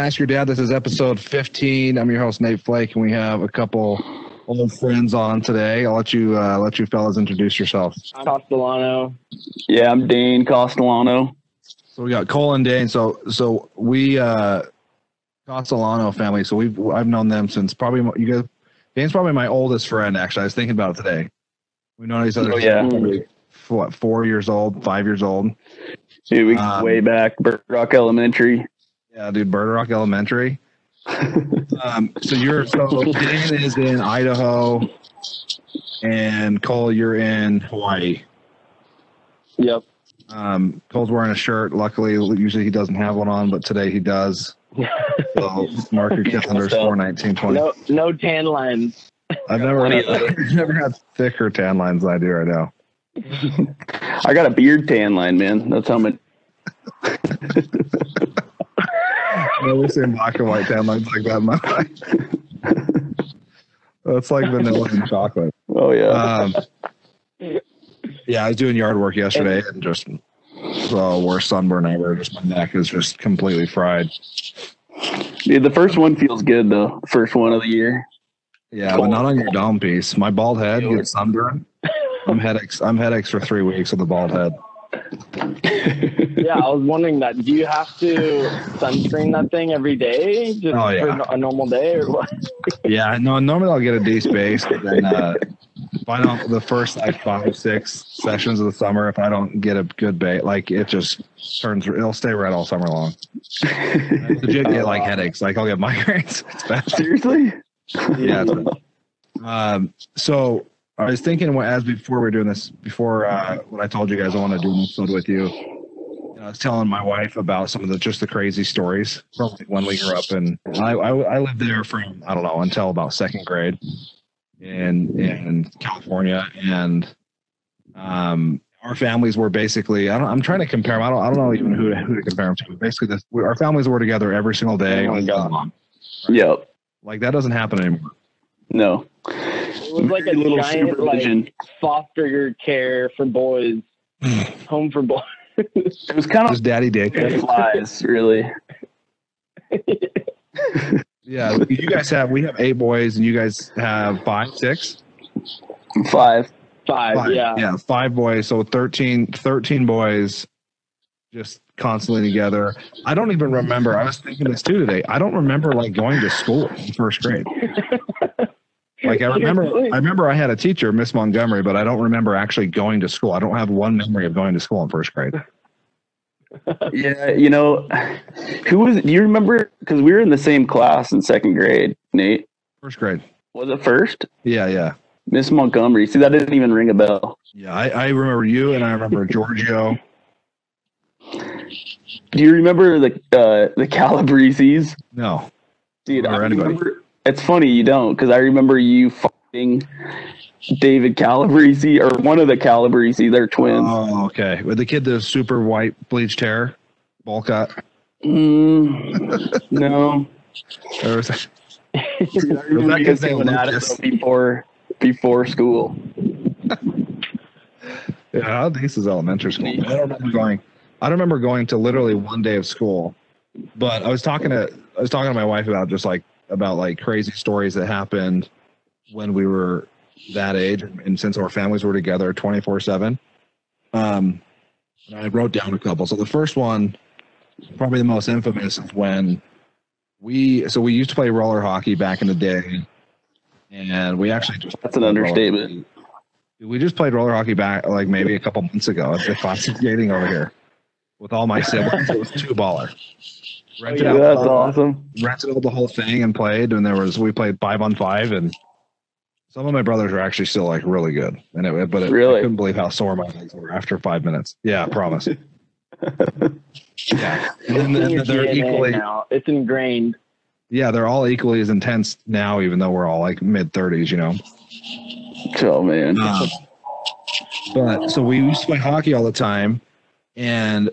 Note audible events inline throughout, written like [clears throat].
Welcome to Ask Your Dad. This is episode 15. I'm your host Nate Flake, and we have a couple old friends on today. I'll let you uh, let you fellas introduce yourselves. I'm Castellano. Yeah, I'm Dane Castellano. So we got Cole and Dane. So so we uh, Castellano family. So we've I've known them since probably you guys. Dane's probably my oldest friend. Actually, I was thinking about it today. We know each other. Oh, yeah. probably, what four years old, five years old. Dude, we Um, way back, Bird Rock Elementary. Yeah, dude, Bird Rock Elementary. um, so you're so Dan is in Idaho, and Cole, you're in Hawaii. Yep. Um, Cole's wearing a shirt. Luckily, usually he doesn't have one on, but today he does. So [laughs] mark your calendars for 1920. No, no tan lines. I've never had, I've [laughs] never had thicker tan lines than I do right now. [laughs] I got a beard tan line, man. That's how much. Never seen black and white tan lines like that in my life. That's like vanilla and chocolate. Oh yeah. Um, yeah, I was doing yard work yesterday and just the worst sunburn ever. Just my neck is just completely fried. Dude, the first one feels good though. First one of the year. Yeah, but not on your dome piece. My bald head gets sunburn. I'm headaches. I'm headaches for three weeks with the bald head. [laughs] Yeah, I was wondering that. Do you have to sunscreen that thing every day, just Oh, yeah. for a normal day, or what? [laughs] Yeah, no. Normally I'll get a a D space, but then uh, if I don't, the first like five, six sessions of the summer, if I don't get a good bait, like it just turns. It'll stay red all summer long. I [laughs] legit get like headaches. Like I'll get migraines. It's bad. Seriously? Yeah. it's bad. Um. So I was thinking when- as before we were doing this before uh, when I told you guys I want to do an episode with you. I was telling my wife about some of the just the crazy stories from when we grew up, and I, I I lived there from I don't know until about second grade in in California, and um, our families were basically I don't, I'm trying to compare them. I don't I don't know even who to, who to compare them to. Basically, this, we, our families were together every single day. Oh my God. along. Yep. Like that doesn't happen anymore. No. It was like a little giant supervision. like foster care for boys, [sighs] home for boys. It was kind of Just daddy daycare. flies, really. [laughs] Yeah, you guys have we have eight boys, and you guys have five, six, Five. Five, five. yeah. yeah, five boys. So 13, 13 boys, just constantly together. I don't even remember. I was thinking this too today. I don't remember like going to school in first grade. [laughs] Like I [laughs] remember, I remember I had a teacher, Miss Montgomery, but I don't remember actually going to school. I don't have one memory of going to school in first grade. [laughs] Yeah, you know, who was? Do you remember? Because we were in the same class in second grade. Nate First grade. was it first? Yeah, yeah, Miss Montgomery. See, that didn't even ring a bell. yeah. I, I remember you, and I remember [laughs] Giorgio. Do you remember the uh, the Calabreses? No, Dude, I Or anybody. It's funny you don't, because I remember you fighting David Calabrese or one of the Calabrese. They're twins. Oh, okay. With the kid, the super white bleached hair, bowl cut. Mm, no, [laughs] Or was that- I [laughs] Was that you kid's guys going at it before before school. [laughs] Yeah, this is elementary school. I don't remember going. I don't remember going to literally one day of school, but I was talking to I was talking to my wife about just like about like crazy stories that happened when we were that age, and since our families were together twenty four seven. Um, and I wrote down a couple. So the first one, probably the most infamous, is when we so we used to play roller hockey back in the day, and we actually just That's an understatement. we just played roller hockey back like maybe a couple months ago at the classic [laughs] skating over here with all my siblings. It was two baller. Rented, yeah, out, That's awesome. rented out the whole thing and played. And there was we played five on five, and some of my brothers are actually still like really good. And it, but it, Really? I couldn't believe how sore my legs were after five minutes. Yeah, I promise. [laughs] yeah, and then, It's in then your they're equally. now. It's ingrained. Yeah, they're all equally as intense now, even though we're all like mid thirties. You know. Oh man. Um, but so we used to play hockey all the time, and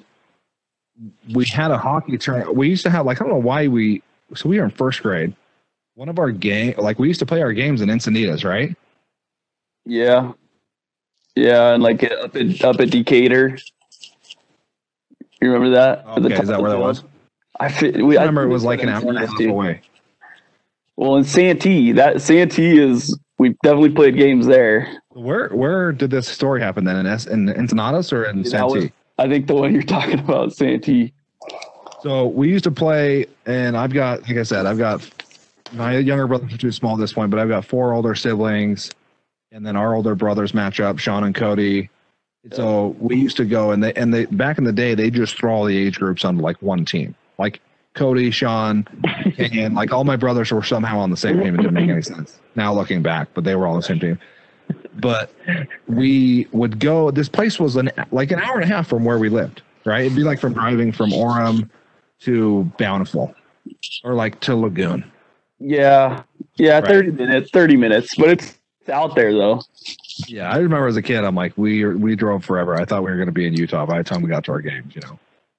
we had a hockey tournament. We used to have like I don't know why we. So we were in first grade. One of our game, like we used to play our games in Encinitas, right? Yeah. Yeah, and like uh, up at up at Decatur. You remember that? At the Okay, is that where that was? I, fi- we, I remember it was like an hour and a half away. Well, in Santee, that Santee is we definitely played games there. Where where did this story happen then? In S in Encinitas or in was- Santee? I think the one you're talking about, Santee. So we used to play, and I've got, like I said, I've got my younger brothers are too small at this point, but I've got four older siblings, and then our older brothers match up, Sean and Cody. So we used to go, and they and they back in the day they just throw all the age groups on like one team, like Cody, Sean, and like all my brothers were somehow on the same team. It didn't make any sense now looking back, but they were all on the same team. But we would go. This place was an like an hour and a half from where we lived. Right, it'd be like from driving from Orem to Bountiful, or like to Lagoon. Yeah, yeah, Right. thirty minutes, thirty minutes, but it's, it's out there though. Yeah, I remember as a kid, I'm like, we we drove forever. I thought we were going to be in Utah by the time we got to our games, you know.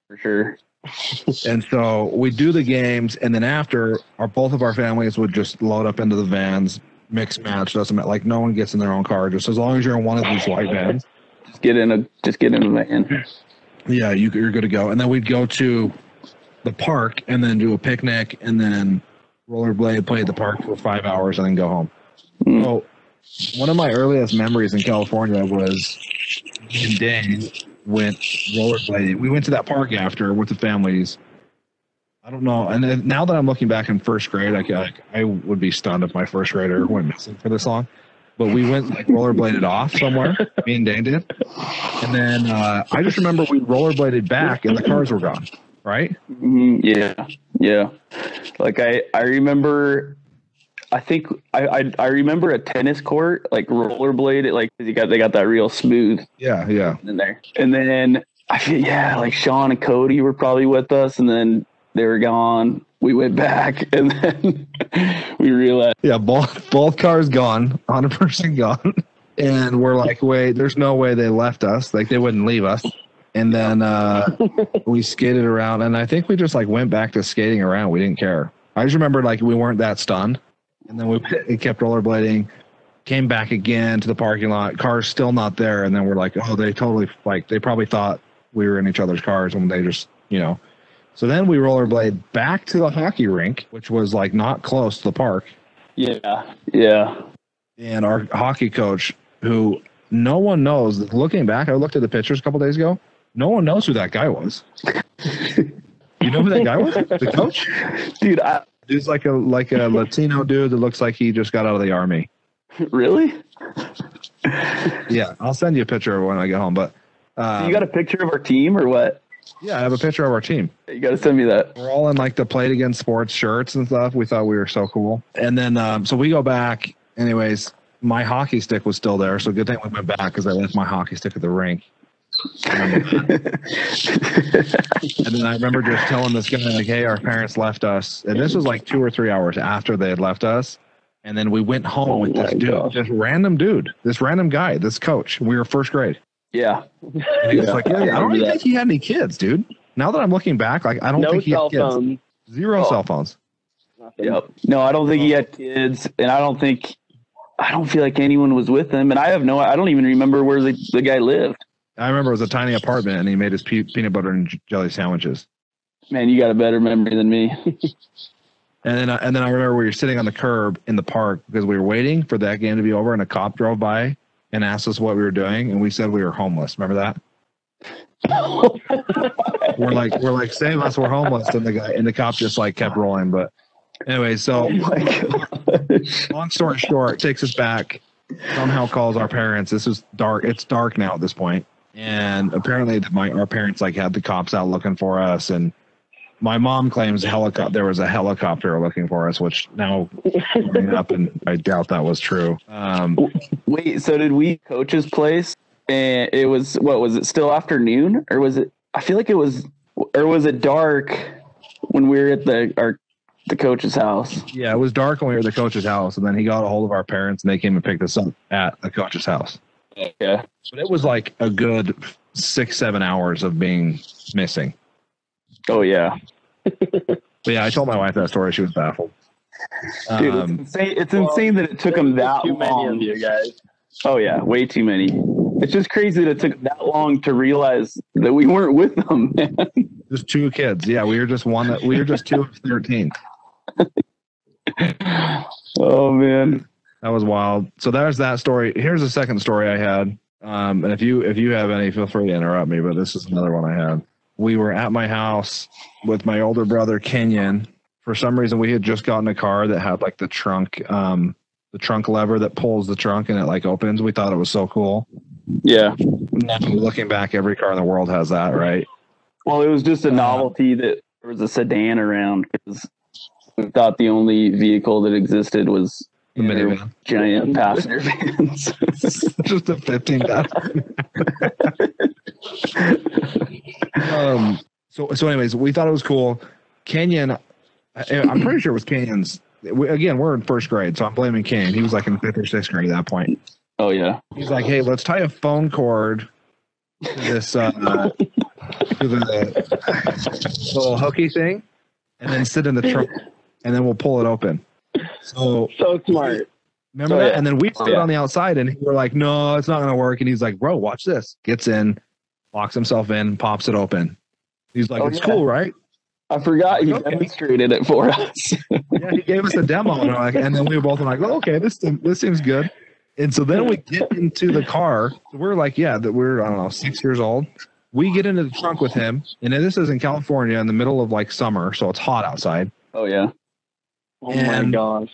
For sure. [laughs] And so we do the games, and then after, our both of our families would just load up into the vans, mix match doesn't matter. Like no one gets in their own car, just as long as you're in one of these white vans. Just get in a just get in a van. Yeah, you, you're good to go. And then we'd go to the park, and then do a picnic, and then rollerblade, play at the park for five hours, and then go home. Hmm. So one of my earliest memories in California was me and Dane went rollerblading. We went to that park after with the families. I don't know. And then now that I'm looking back in first grade, I, I, I would be stunned if my first grader went missing for this long. But we went like rollerbladed off somewhere. [laughs] Me and Dane did. And then uh, I just remember we rollerbladed back and the cars were gone. Right? Mhm, yeah, yeah. Like I, I remember. I think I, I, I remember a tennis court like rollerblade. Like you got they got that real smooth Yeah, yeah. in there. And then I feel yeah, like Sean and Cody were probably with us, and then they were gone. We went back, [laughs] and then we realized Yeah, both both cars gone, hundred percent gone, and we're like, wait, there's no way they left us. Like they wouldn't leave us. And then uh, [laughs] we skated around, and I think we just like went back to skating around. We didn't care. I just remember like we weren't that stunned, and then we, [laughs] we kept rollerblading. Came back again to the parking lot. Cars still not there, and then we're like, oh, they totally like they probably thought we were in each other's cars, and they just you know. So then we rollerblade back to the hockey rink, which was like not close to the park yeah, yeah. and our hockey coach, who no one knows. Looking back, I looked at the pictures a couple days ago. No one knows who that guy was. [laughs] you know who that guy was? The coach. Dude, I He's like a like a Latino dude that looks like he just got out of the army. really. Yeah, I'll send you a picture when I get home. But um, you got a picture of our team or what? Yeah, I have a picture of our team. You got to send me that. We're all in like the Play It Again sports shirts and stuff. We thought we were so cool. And then um, so we go back. Anyways, my hockey stick was still there, so good thing we went back because I left my hockey stick at the rink. [laughs] And then I remember just telling this guy, like, hey, our parents left us. And this was like two or three hours after they had left us. And then we went home Oh with this dude, gosh. this random dude, this random guy, this coach. We were first grade. Yeah. And he was Yeah, like, yeah, I I don't remember even think he had any kids, dude. Now that I'm looking back, like, I don't no think he had kids. phone. Zero Oh. cell phones. Nothing. Yep. No, I don't think he had kids, and I don't think I don't feel like anyone was with him, and I have no. I don't even remember where the, the guy lived. I remember it was a tiny apartment and he made his pe- peanut butter and j- jelly sandwiches. Man, you got a better memory than me. [laughs] And then, I- and then I remember we were sitting on the curb in the park because we were waiting for that game to be over, and a cop drove by and asked us what we were doing, and we said we were homeless. Remember that? [laughs] we're like, we're like, save us, we're homeless, and the guy and the cop just like kept rolling. But anyway, so oh long story short, takes us back. Somehow calls our parents. This is dark. It's dark now at this point, and apparently, my our parents like had the cops out looking for us, and my mom claims helicopter. There was a helicopter looking for us, which now up, and I doubt that was true. Um, Wait, so did we coach's place? And it was what was it still afternoon or was it? I feel like it was, or was it dark when we were at the our the coach's house? yeah, it was dark when we were at the coach's house, and then he got a hold of our parents, and they came and picked us up at the coach's house. Yeah. But it was like a good six, seven hours of being missing. Oh yeah, But yeah, I told my wife that story. She was baffled. dude, Um, it's insane. It's well, insane that it took them that too many long. of you guys. Oh yeah, way too many. It's just crazy that it took that long to realize that we weren't with them. [laughs] Man. Just two kids. Yeah, we were just one that we were just two of thirteen. oh man. That was wild. So there's that story. Here's the second story I had. Um, and if you if you have any, feel free to interrupt me. But this is another one I had. We were at my house with my older brother Kenyon. For some reason, we had just gotten a car that had like the trunk, um, the trunk lever that pulls the trunk and it like opens. We thought it was so cool. Yeah. Now, looking back, every car in the world has that, right? Well, it was just a Uh, novelty that there was a sedan around because we thought the only vehicle that existed was The you know, minivan. giant passenger [laughs] vans. [laughs] just a 15 [laughs] um so so anyways we thought it was cool kenyon I, i'm pretty sure it was kenyon's we, again we're in first grade so i'm blaming kenyon he was like in fifth or sixth grade at that point oh yeah. he's like hey let's tie a phone cord to this uh to the little hooky thing and then sit in the trunk and then we'll pull it open so So smart. Remember Oh, that? yeah. And then we stood yeah. on the outside and we were like, no, it's not going to work. And he's like, bro, watch this. Gets in, locks himself in, pops it open. He's like, Oh, it's yeah. cool, right? I forgot he Okay. demonstrated it for us. Yeah, he gave us a demo. And, like, and then we were both like, oh, okay, this, this seems good. And so then we get into the car. We're like, yeah, that we're, I don't know, six years old. We get into the trunk with him. And then this is in California in the middle of like summer. So it's hot outside. oh yeah. Oh And- my gosh.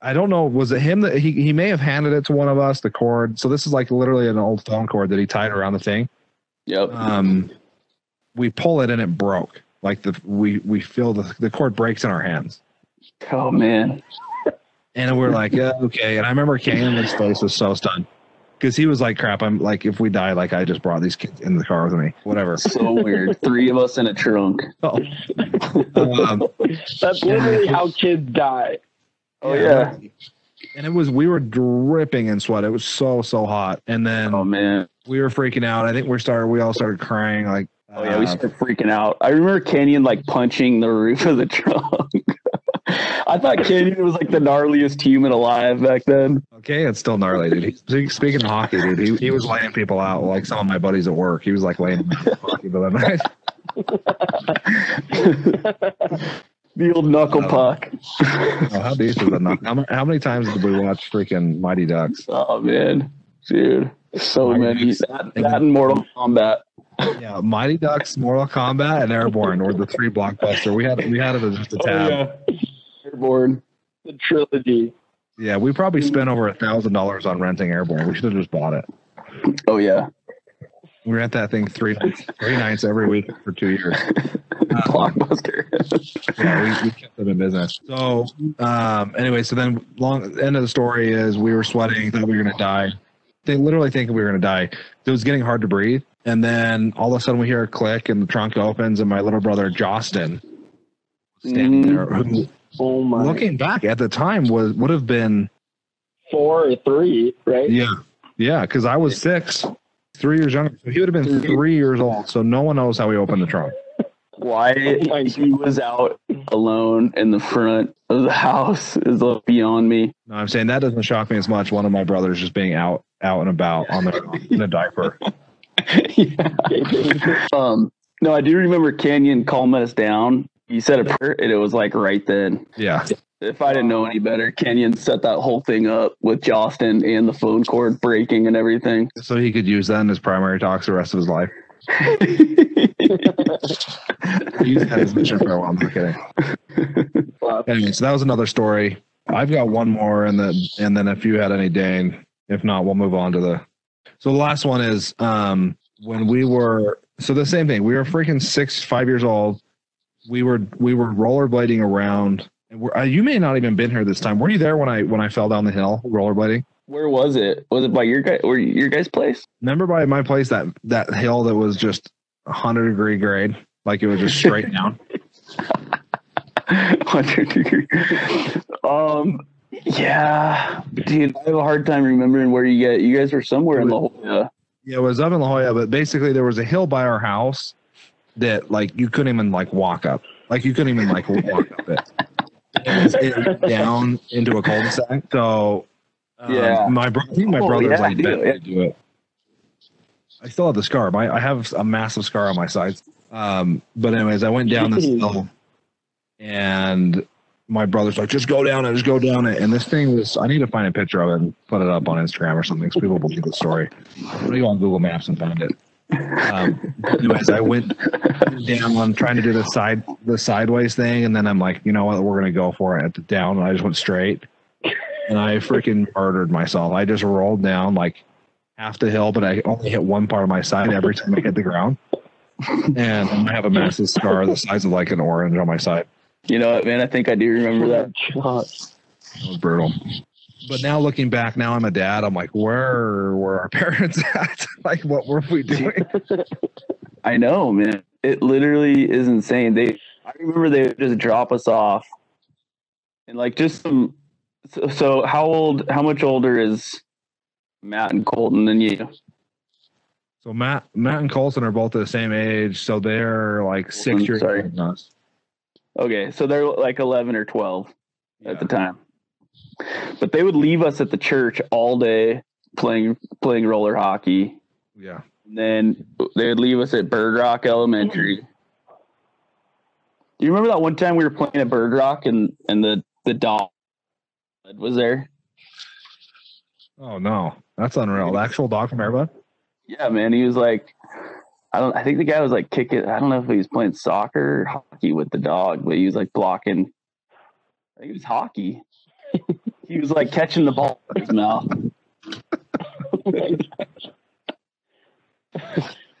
I don't know. Was it him that he, he may have handed it to one of us, the cord. So this is like literally an old phone cord that he tied around the thing. Yep. um, we pull it and it broke. Like the we we feel the the cord breaks in our hands, oh man. and we're like, yeah, okay. And I remember Kane's face was so stunned because he was like, crap. I'm like, if we die, like I just brought these kids in the car with me, whatever. So weird. Three of us in a trunk. [laughs] um, That's literally how kids die. Oh yeah. And it was we were dripping in sweat. It was so so hot, and then Oh man. We were freaking out. I think we started. We all started crying. Like, Oh yeah, we uh, started freaking out. I remember Kenyon like punching the roof of the trunk. [laughs] I thought Kenyon was like the gnarliest human alive back then. Okay, it's still gnarly, dude. He, speaking of hockey, dude, he, he was laying people out like some of my buddies at work. He was like laying them out hockey the night. [laughs] The old knuckle Oh. puck. Oh, how deep is that? Not? How, how many times did we watch freaking Mighty Ducks? Oh man, dude, so many. That, that and Mortal Kombat. Yeah, Mighty Ducks, Mortal Kombat, and Airborne were the three blockbuster. We had we had it as just a tab. yeah. Airborne. The trilogy. yeah. we probably spent over a thousand dollars on renting Airborne. We should have just bought it. Oh yeah. We rent that thing three nights, three nights every week for two years. [laughs] Blockbuster. yeah, we, we kept them in business. So, um, anyway, so then long end of the story is we were sweating, thought we were gonna die. They literally think we were gonna die. It was getting hard to breathe, and then all of a sudden we hear a click, and the trunk opens, and my little brother Jostin standing Mhm. there, who, Oh my. looking back at the time, was would have been Four or three, right? yeah, yeah, because I was six, three years younger, so he would have been three years old. So no one knows how he opened the trunk. Why Oh he was out alone in the front of the house is beyond me. No, I'm saying that doesn't shock me as much. One of my brothers just being out, out and about on the [laughs] in a diaper. yeah. Um, no, I do remember Kenyon calming us down. He said a prayer, and it was like right then. Yeah, If I didn't know any better, Kenyon set that whole thing up with Jostin and the phone cord breaking and everything. so he could use that in his primary talks the rest of his life. He used that as mission for a while. I'm not kidding. Anyway, so that was another story. I've got one more, and then and then if you had any, Dane. If not, we'll move on to the. So the last one is um when we were so the same thing. We were freaking six, five years old. We were we were rollerblading around. And we're, uh, you may not even been here this time. Were you there when I when I fell down the hill rollerblading? Where was it? Was it by your guy or your guys' place? Remember by my place that that hill that was just a hundred degree grade, like it was just straight down. [laughs] Hundred degree. Um. Yeah, dude, I have a hard time remembering where you get. You guys were somewhere in La Jolla. Yeah, it was up in La Jolla, but basically there was a hill by our house that like you couldn't even like walk up. Like you couldn't even like walk up it. [laughs] It was it went down into a cul-de-sac. So um, Yeah. my bro- I think my Oh, brother's yeah, I like bet yeah. do it. I still have the scar. My I have a massive scar on my sides. Um, but anyways, I went down this hill, and my brother's like, "Just go down it, just go down it." And this thing was, I need to find a picture of it and put it up on Instagram or something, so people believe the story. I'm go on Google Maps and find it. Um, anyways, I went down on trying to do the side, the sideways thing, and then I'm like, you know what, we're gonna go for it at the down, and I just went straight, and I freaking murdered myself. I just rolled down like half the hill, but I only hit one part of my side every time I hit the ground. And I have a massive scar the size of like an orange on my side. You know what, man? I think I do remember that. God. It was brutal. But now looking back, now I'm a dad. I'm like, where were our [laughs] parents at? like, what were we doing? I know, man. It literally is insane. They, I remember they would just drop us off, and like just some. So, so how old? How much older is Matt and Colton than you? So Matt, Matt and Colton are both the same age, so they're like six I'm years sorry. older than us. Okay, so they're like eleven or twelve at the time. But they would leave us at the church all day playing playing roller hockey. Yeah. And then they would leave us at Bird Rock Elementary. Do you remember that one time we were playing at Bird Rock and and the the dog was there? Oh no, that's unreal. The actual dog from Air Bud. Yeah, man. He was like, I don't. I think the guy was like kicking. I don't know if he was playing soccer or hockey with the dog, but he was like blocking. I think it was hockey. he was like catching the ball in his mouth.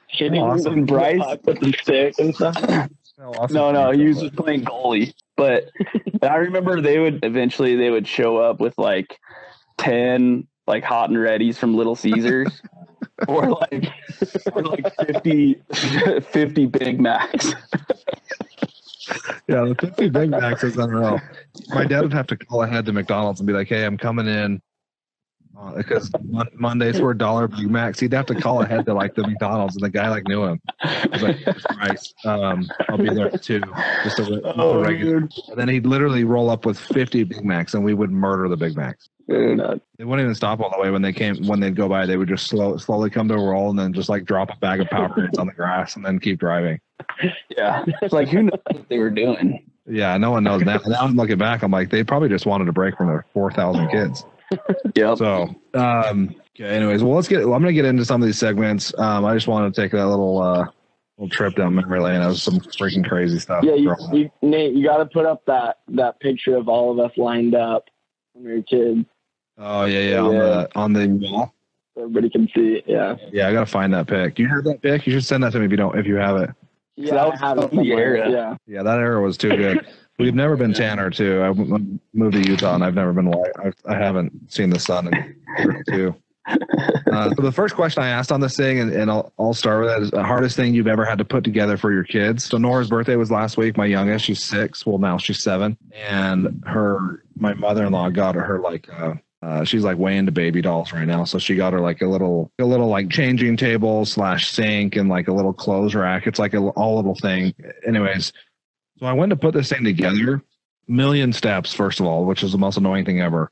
Hitting Awesome. Bryce? with the stick and stuff. Awesome [laughs] No, no, he was just playing goalie. But I remember they would eventually they would show up with like ten like hot and readies from Little Caesars. [laughs] or like or like 50, [laughs] 50 Big Macs. Yeah, the 50 Big Macs is unreal. My dad would have to call ahead to McDonald's and be like, hey, I'm coming in. Uh, because mon- Mondays were dollar Big Macs. He'd have to call ahead to like the McDonald's, and the guy like knew him. He was like, "It's um, I'll be there too, two. Just a, re- just a regular. dude. And then he'd literally roll up with 50 Big Macs, and we would murder the Big Macs. Dude. They wouldn't even stop all the way when they came. When they'd go by, they would just slow, slowly come to a roll, and then just like drop a bag of Powerades on the grass, and then keep driving. Yeah. It's like who knows what they were doing. Yeah, no one knows now. Now I'm looking back, I'm like, they probably just wanted a break from their 4,000 kids. Yep. So, um, okay. Anyways, well, let's get. I'm gonna get into some of these segments. Um, I just wanted to take that little uh, little trip down memory lane. That was some freaking crazy stuff. Yeah, you, you, Nate, you got to put up that that picture of all of us lined up when we were kids. oh yeah, yeah, on Yeah. the on the wall. Everybody can see it. Yeah. Yeah, I gotta find that pic. You have that pic? You should send that to me if you don't. If you have it. Yeah, that I have it the somewhere. era. Yeah. Yeah, that era was too good. [laughs] We've never been Tanner too. I moved to Utah and I've never been white. I've, I haven't seen the sun in too. Uh, so the first question I asked on this thing, and, and I'll, I'll start with that, is the hardest thing you've ever had to put together for your kids. So Nora's birthday was last week. My youngest, she's six. Well, now she's seven, and her my mother-in-law got her like uh, uh, she's like way into baby dolls right now. So she got her like a little a little like changing table slash sink and like a little clothes rack. It's like a all little thing. Anyways, so I went to put this thing together. Million steps, first of all, which is the most annoying thing ever.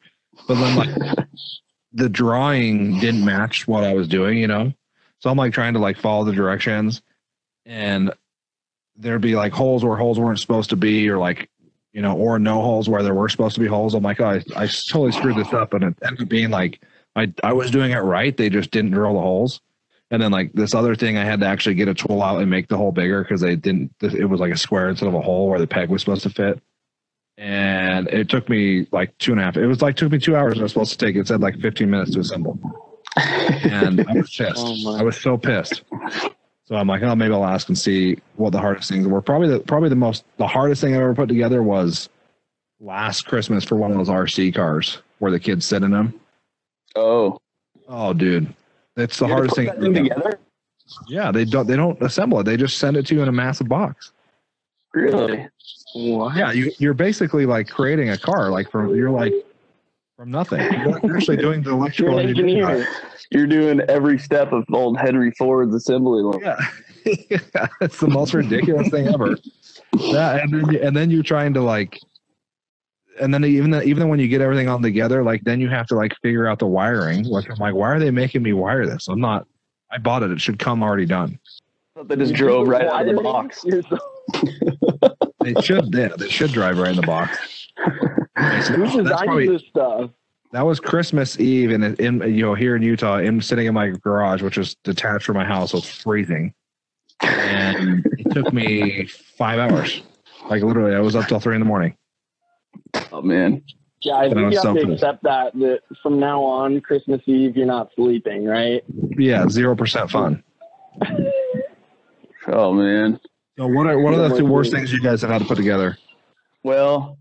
But then like [laughs] the drawing didn't match what I was doing, you know? So I'm like trying to like follow the directions and there'd be like holes where holes weren't supposed to be or like, you know, or no holes where there were supposed to be holes. I'm like, oh, I, I totally screwed this up. And it ended up being like, I, I was doing it right. They just didn't drill the holes. And then like this other thing, I had to actually get a tool out and make the hole bigger because they didn't, it was like a square instead of a hole where the peg was supposed to fit and it took me like two and a half. It was like took me two hours. I was supposed to take. It said like 15 minutes to assemble, and I was [laughs] pissed. Oh. I was so pissed. So I'm like, oh, maybe I'll ask and see what the hardest things were. Probably the probably the most the hardest thing I've ever put together was last Christmas for one of those RC cars where the kids sit in them. Oh. Oh, dude, it's the hardest thing. together? Yeah, they don't they don't assemble it. They just send it to you in a massive box. Really? What? Yeah, you, you're basically like creating a car, like from you're like from nothing. You're actually [laughs] doing the You're electrical engineering. engineer. You're doing every step of old Henry Ford's assembly line. Yeah, [laughs] it's the most ridiculous thing ever. [laughs] Yeah, and then and then you're trying to like, and then even the, even when you get everything all together, like then you have to like figure out the wiring. Like I'm like, why are they making me wire this? I'm not. I bought it. It should come already done. They just drove right out of the box. You're They should. Yeah, they should drive right in the box. Okay, so Who that's probably- this stuff? That was Christmas Eve, and in, in you know here in Utah, I'm sitting in my garage, which is detached from my house, so it's freezing, and it took me five hours. Like literally, I was up till three in the morning. Oh man. Yeah, I And think you have to accept that that from now on, Christmas Eve, you're not sleeping, right? Yeah, zero percent fun. [laughs] Oh man. So what are what are the two worst things you guys have had to put together? Well,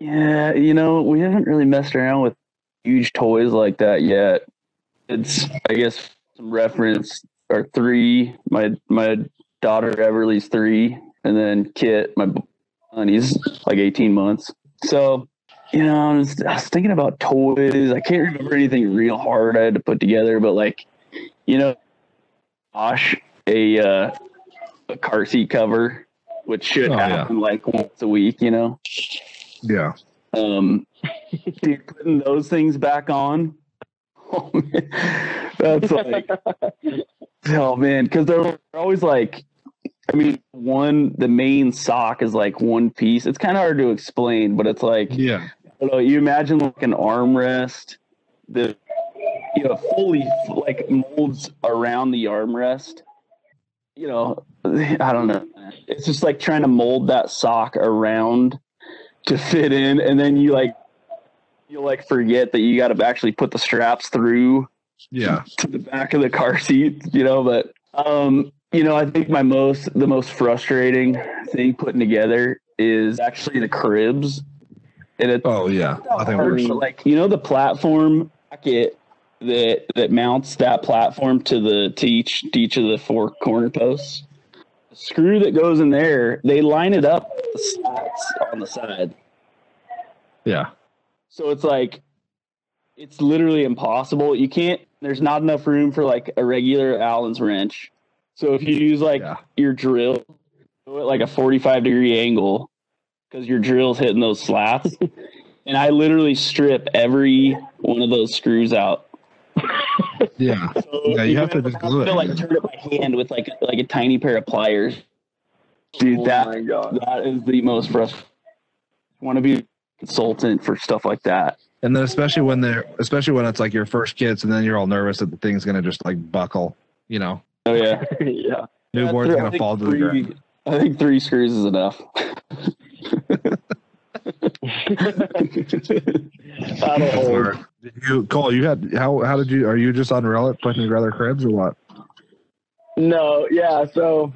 yeah, you know, we haven't really messed around with huge toys like that yet. It's, I guess, some reference or three. My my daughter Everly's three, and then Kit, my son, he's like eighteen months. So, you know, I was, I was thinking about toys. I can't remember anything real hard I had to put together, but like, you know, Osh, a uh, a car seat cover, which should Oh, yeah. happen like once a week. You know. Yeah, Um, dude, putting those things back on. [laughs] Oh, man. That's like, [laughs] oh man, because they're always like, I mean, one the main sock is like one piece. It's kind of hard to explain, but it's like, yeah, don't know, you imagine like an armrest that you know fully like molds around the armrest. You know, I don't know. It's just like trying to mold that sock around to fit in, and then you like you like forget that you got to actually put the straps through yeah. to the back of the car seat, you know, but um, you know, I think my most the most frustrating thing putting together is actually the cribs. And it's Oh yeah, hard, worse. but, like you know the platform bracket that that mounts that platform to the to each to each of the four corner posts. The screw that goes in there, they line it up the slots on the side. Yeah, So it's like it's literally impossible. You can't there's not enough room for like a regular Allen's wrench. So if you use like Yeah. your drill at like a 45 degree angle because your drill's hitting those slats. [laughs] and I literally strip every one of those screws out. yeah, [laughs] So Yeah, you have to just glue it. to like turn it by hand with like like a tiny pair of pliers. Dude, oh that that is the most frustrating. Want to be a consultant for stuff like that. and then especially when they're especially when it's like your first kids, and then you're all nervous that the thing's gonna just like buckle. You know, Oh yeah. [laughs] yeah. newborn's I gonna think fall to the ground. I think three screws is enough. [laughs] That'll hold. Did you Cole? You had how how did you? Are you just on Reddit putting together cribs or what? No, yeah. So,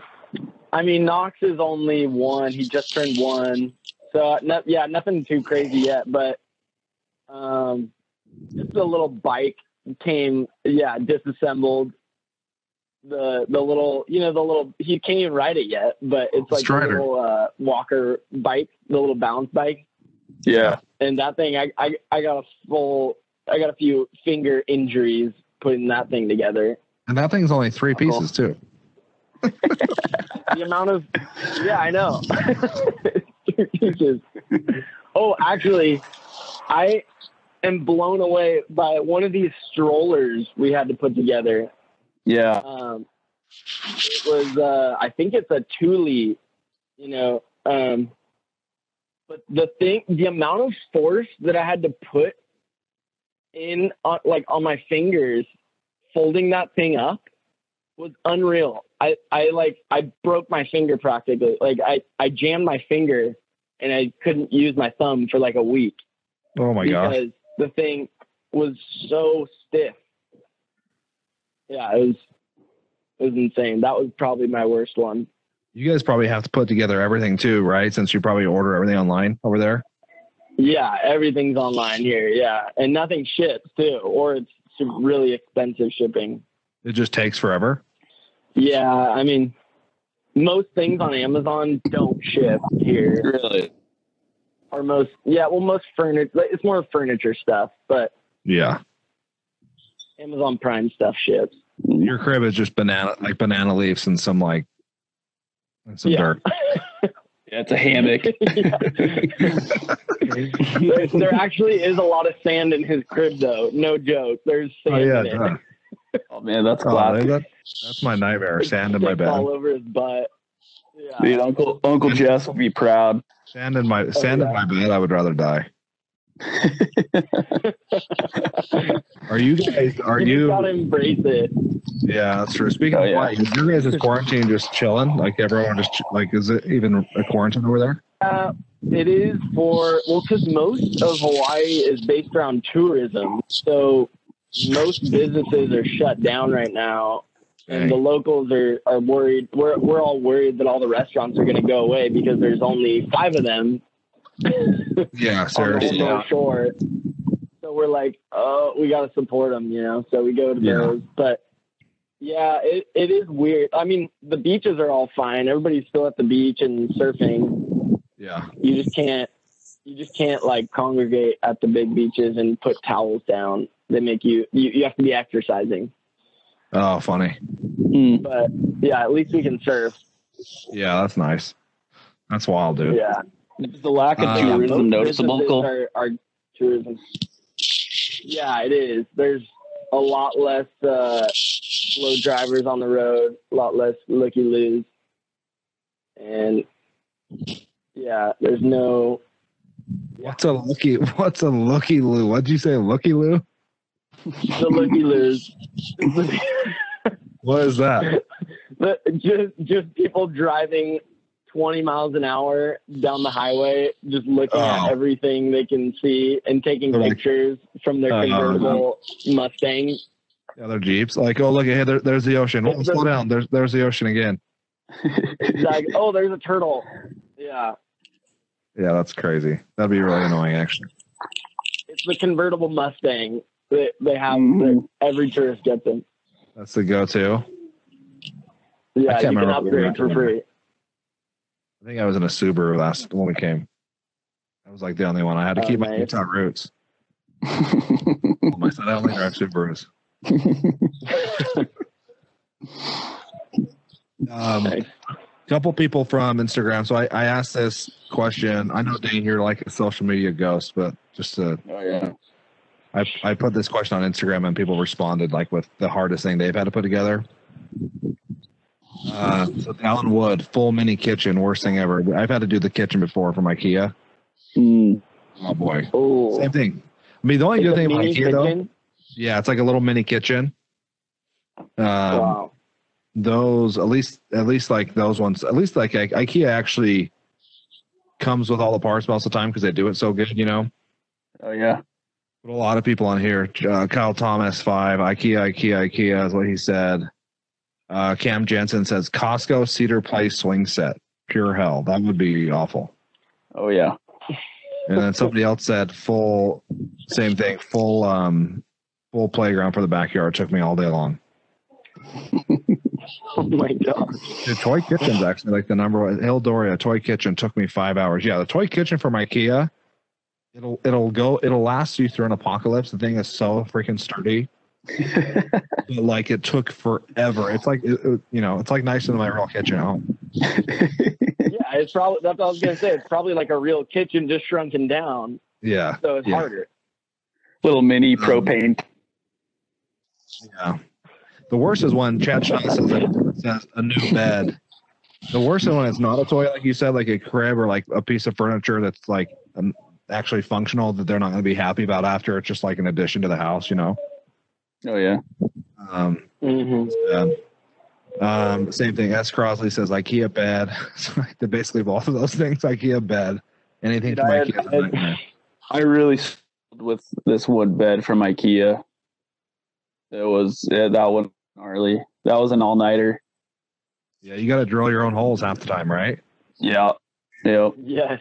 I mean, Knox is only one. He just turned one. So, no, yeah, nothing too crazy yet. But um, just a little bike came, yeah, disassembled. The the little, you know, the little. He can't even ride it yet, but it's like Strider. a little uh, walker bike, the little balance bike. yeah. And that thing, I, I I got a full, I got a few finger injuries putting that thing together. And that thing's only three Uh-oh. pieces too. [laughs] the amount of yeah i know [laughs] Jesus. oh actually i am blown away by one of these strollers we had to put together Yeah. um it was uh i think it's a thule you know um but the thing the amount of force that i had to put in on like on my fingers folding that thing up was unreal i i like i broke my finger practically like i i jammed my finger and i couldn't use my thumb for like a week Oh my gosh! because the thing was so stiff. Yeah, it was it was insane. That was probably my worst one. You guys probably have to put together everything too, right? Since you probably order everything online over there. Yeah, everything's online here. Yeah, and nothing ships too, or it's really expensive shipping. It just takes forever. Yeah, I mean, most things on Amazon don't ship here, Really? or most yeah, well, most furniture. It's more furniture stuff, but Yeah, Amazon Prime stuff ships. your crib is just banana like banana leaves and some like and some Yeah. dirt. [laughs] Yeah, it's a hammock. [laughs] there, there actually is a lot of sand in his crib, though. No joke. There's oh, sand Oh yeah, in it. duh. [laughs] Oh man, that's Oh, classic. that- that's my nightmare. Sand in my bed. all over his butt. Yeah. Dude, Uncle Uncle Jess will be proud. Sand in my sand in oh, yeah. my bed. I would rather die. Are you guys? Are you, you? gotta embrace it. Yeah, that's true. Speaking Oh, of yeah. why, is your guys' quarantine just chilling? Like everyone just like, is it even a quarantine over there? Uh, it is for well, because most of Hawaii is based around tourism, so most businesses are shut down right now, and the locals are are worried. We're we're all worried that all the restaurants are going to go away because there's only five of them Yeah, [laughs] seriously. whole shore. So we're like, oh, we got to support them, you know. So we go to Yeah. those, but. Yeah, it, it is weird. I mean, the beaches are all fine. Everybody's still at the beach and surfing, Yeah, you just can't you just can't like congregate at the big beaches and put towels down they make you you, you have to be exercising Oh, funny. Hmm. but yeah at least we can surf Yeah, that's nice. That's wild, dude. yeah Is the lack of Uh, tourism Most noticeable, businesses Are, are tourism yeah it is there's a lot less uh slow drivers on the road a lot less looky loos and yeah there's no What's a looky? What's a looky loo? What'd you say, looky loo? the looky loos [laughs] What is that? [laughs] But just just people driving 20 miles an hour down the highway, just looking Oh. at everything they can see and taking They're like- pictures from their Uh, convertible Mustang. The other jeeps? Like, oh, look, hey, there, there's the ocean. Oh, slow down. There's there's the ocean again. Like, [laughs] oh, there's a turtle. Yeah, Yeah, that's crazy. That'd be really annoying, actually. it's the convertible Mustang that they have. Mhm. That every tourist gets them. That's the go-to. Yeah, you can upgrade for free. I think I was in a Subaru last when we came. I was like the only one. I had to Oh, keep my. Utah roots. I said I only drive Subarus. [laughs] Um, Nice. couple people from Instagram. So I, I asked this question. I know Dane, you're like a social media ghost, but just to, oh yeah. I, I put this question on Instagram and people responded like with the hardest thing they've had to put together. Uh, so Alan Wood, full mini kitchen, worst thing ever. I've had to do the kitchen before from IKEA. Mm. Oh boy, Oh, same thing. I mean, the only It's good thing about IKEA though, yeah, it's like a little mini kitchen. Um, wow. those at least at least like those ones at least like I- ikea actually comes with all the parts most of the time because they do it so good you know Oh yeah. but a lot of people on here uh, kyle thomas five ikea ikea ikea is what he said uh, cam jensen says costco cedar place swing set pure hell that would be awful Oh yeah. and then somebody else said full same thing full um full playground for the backyard took me all day long [laughs] Oh my god. The toy kitchen's actually like the number one. Hildoria toy kitchen took me five hours. Yeah, the toy kitchen from IKEA, it'll it'll go it'll last you through an apocalypse. The thing is so freaking sturdy. But like it took forever. It's like it, it- you know, it's like nicer than my real kitchen at home. Yeah, it's probably that's what I was gonna say. It's probably like a real kitchen just shrunken down, Yeah, so it's Yeah. harder. Little mini propane. yeah. The worst is when Chad Shaw says, a, says a new bed. The worst is when it's not a toy, like you said, like a crib or like a piece of furniture that's like um, actually functional that they're not going to be happy about after. It's just like an addition to the house, you know. Oh yeah. Um, Mm-hmm. Um, um, same thing. S. Crosley says IKEA bed. [laughs] So they're basically both of those things. IKEA bed. Anything Dude, from I had- IKEA. is a nightmare. I really struggled with this wood bed from IKEA. It was yeah, that one gnarly. That was an all nighter. Yeah, you got to drill your own holes half the time, right? Yeah. Yeah. Yes.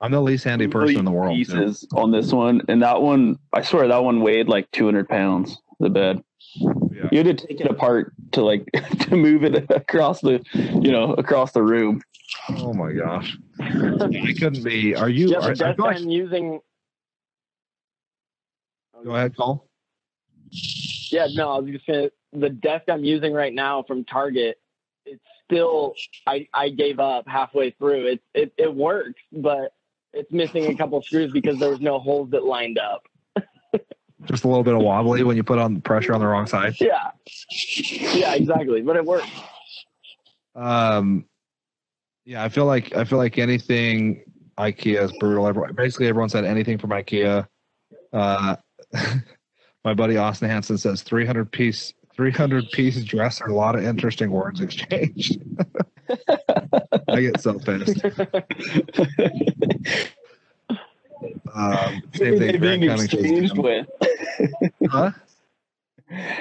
I'm the least handy person in the world. too. Pieces on this one, and that one, I swear that one weighed like 200 pounds. The bed. Yeah. You had to take it apart to like [laughs] to move it across the, you know, across the room. Oh my gosh. I couldn't be. Are you? Yeah, are, the I desk like- I'm using. go ahead, Cole. Yeah, no, I was just gonna. The desk I'm using right now from Target, it's still. I I gave up halfway through. It it it works, but it's missing a couple screws because there was no holes that lined up. Just a little bit of wobbly when you put on pressure on the wrong side. Yeah. Yeah, exactly. But it works. Um, yeah, I feel like I feel like anything IKEA is brutal. Everyone, basically, everyone said anything from IKEA. Uh, [laughs] my buddy Austin Hanson says 300 piece 300 piece dress a lot of interesting words exchanged. [laughs] I get so pissed. [laughs] Um, same thing. being exchanged with? Huh?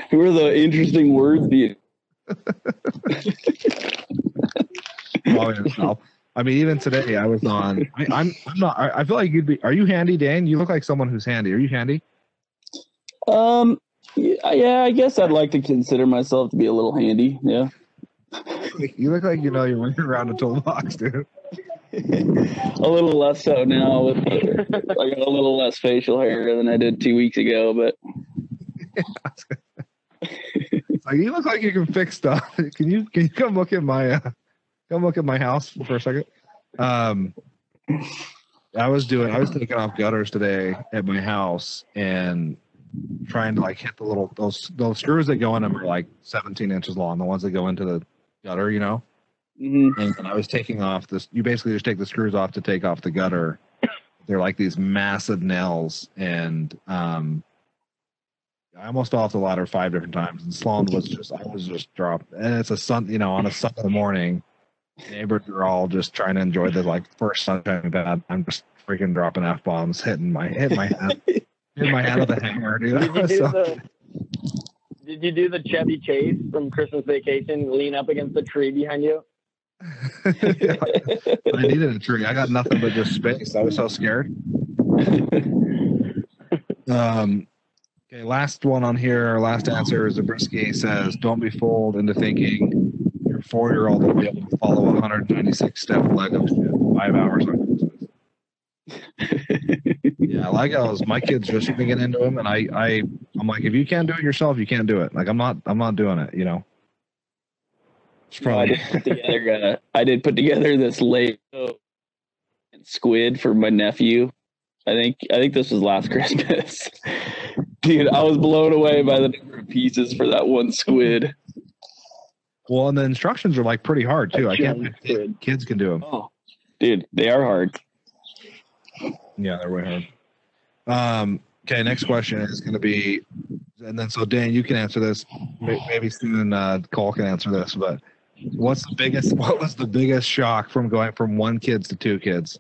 Who are the interesting words being? All yourself. I mean, even today, I was on. I, I'm. I'm not. I, I feel like you'd be. Are you handy, Dan? You look like someone who's handy. Are you handy? Um, yeah, yeah, I guess I'd like to consider myself to be a little handy. Yeah, You look like you know you're running around a toolbox, dude. [laughs] a little less so now. With the, I got a little less facial hair than I did two weeks ago, but [laughs] Like you look like you can fix stuff. [laughs] Can you can you come look at my uh, come look at my house for a second? Um, I was doing I was taking off gutters today at my house and trying to like hit the little those those screws that go in them are like 17 inches long. The ones that go into the gutter, you know. Mhm. And I was taking off this. You basically just take the screws off to take off the gutter. They're like these massive nails, and um, I almost fell off the ladder five different times. And Sloan was just, I was just dropped. And it's a sun, you know, on a Sunday morning. Neighbors are all just trying to enjoy the like first sunshine we've had. I'm just freaking dropping f bombs, hitting my hitting my head, hitting my head with a hammer, dude. Did you [laughs] So- the Did you do the Chevy Chase from Christmas Vacation? Lean up against the tree behind you. I needed a tree. I got nothing but just space. I was so scared. Um, okay, last one on here. Last answer is Zabriskie says, "Don't be fooled into thinking your four-year-old will be able to follow a 196-step Lego five hours on Christmas." yeah, Legos. My kids just getting into them, and I, I, I'm like, if you can't do it yourself, you can't do it. Like, I'm not, I'm not doing it. You know. It's I did put together. Uh, I did put together this Lego squid for my nephew. I think. I think this was last [laughs] Christmas. Dude, I was blown away by the number of pieces for that one squid. well, and the instructions are like pretty hard too. I can't. Kids can do them. Oh, dude, they are hard. Yeah, they're way hard. Um, okay, next question is going to be, and then so Dan, you can answer this. May- Maybe soon uh, Cole can answer this. But what's the biggest? What was the biggest shock from going from one kids to two kids?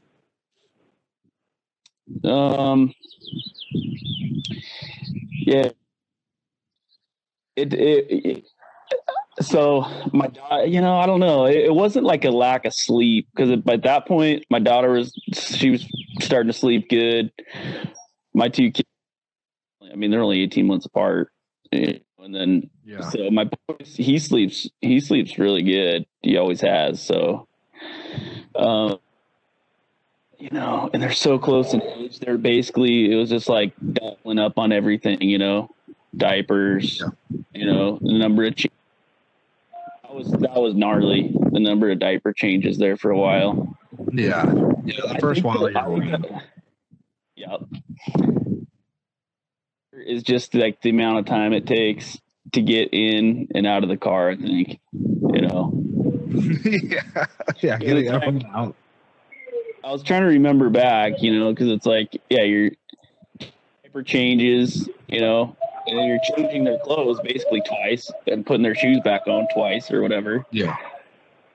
Um, yeah. It, it, it so my daughter, you know, I don't know. It, it wasn't like a lack of sleep because by that point, my daughter was she was starting to sleep good. My two kids, I mean, they're only eighteen months apart, and then Yeah, so my boy, he sleeps he sleeps really good. He always has. So, um, you know, and they're so close in age. They're basically it was just like doubling up on everything. You know, diapers. You know, the number of. Ch- that was that was gnarly. The number of diaper changes there for a while. yeah, yeah. The first while that- you're I think away. that- Yep. Is just like the amount of time it takes to get in and out of the car. I think, you know, [laughs] yeah, yeah. Getting up and out. I was trying to remember back, you know, because it's like, yeah, your diaper changes, you know, and then you're changing their clothes basically twice and putting their shoes back on twice or whatever, Yeah,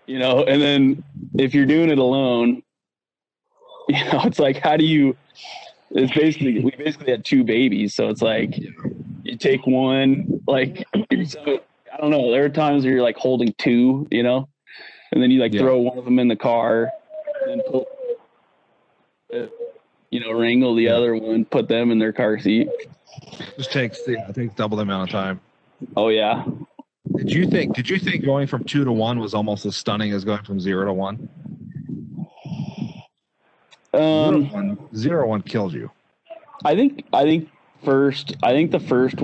you know, and then if you're doing it alone, [laughs] you know, it's like, how do you? It's basically we basically had two babies, so it's like you take one, like so I don't know. There are times where you're like holding two, you know, and then you like Yeah. throw one of them in the car, and pull, uh, you know, wrangle the Yeah. other one, put them in their car seat. just takes yeah, it takes double the amount of time. Oh yeah, Did you think? Did you think going from two to one was almost as stunning as going from zero to one? Zero um, to one, zero one killed you. I think I think first I think the first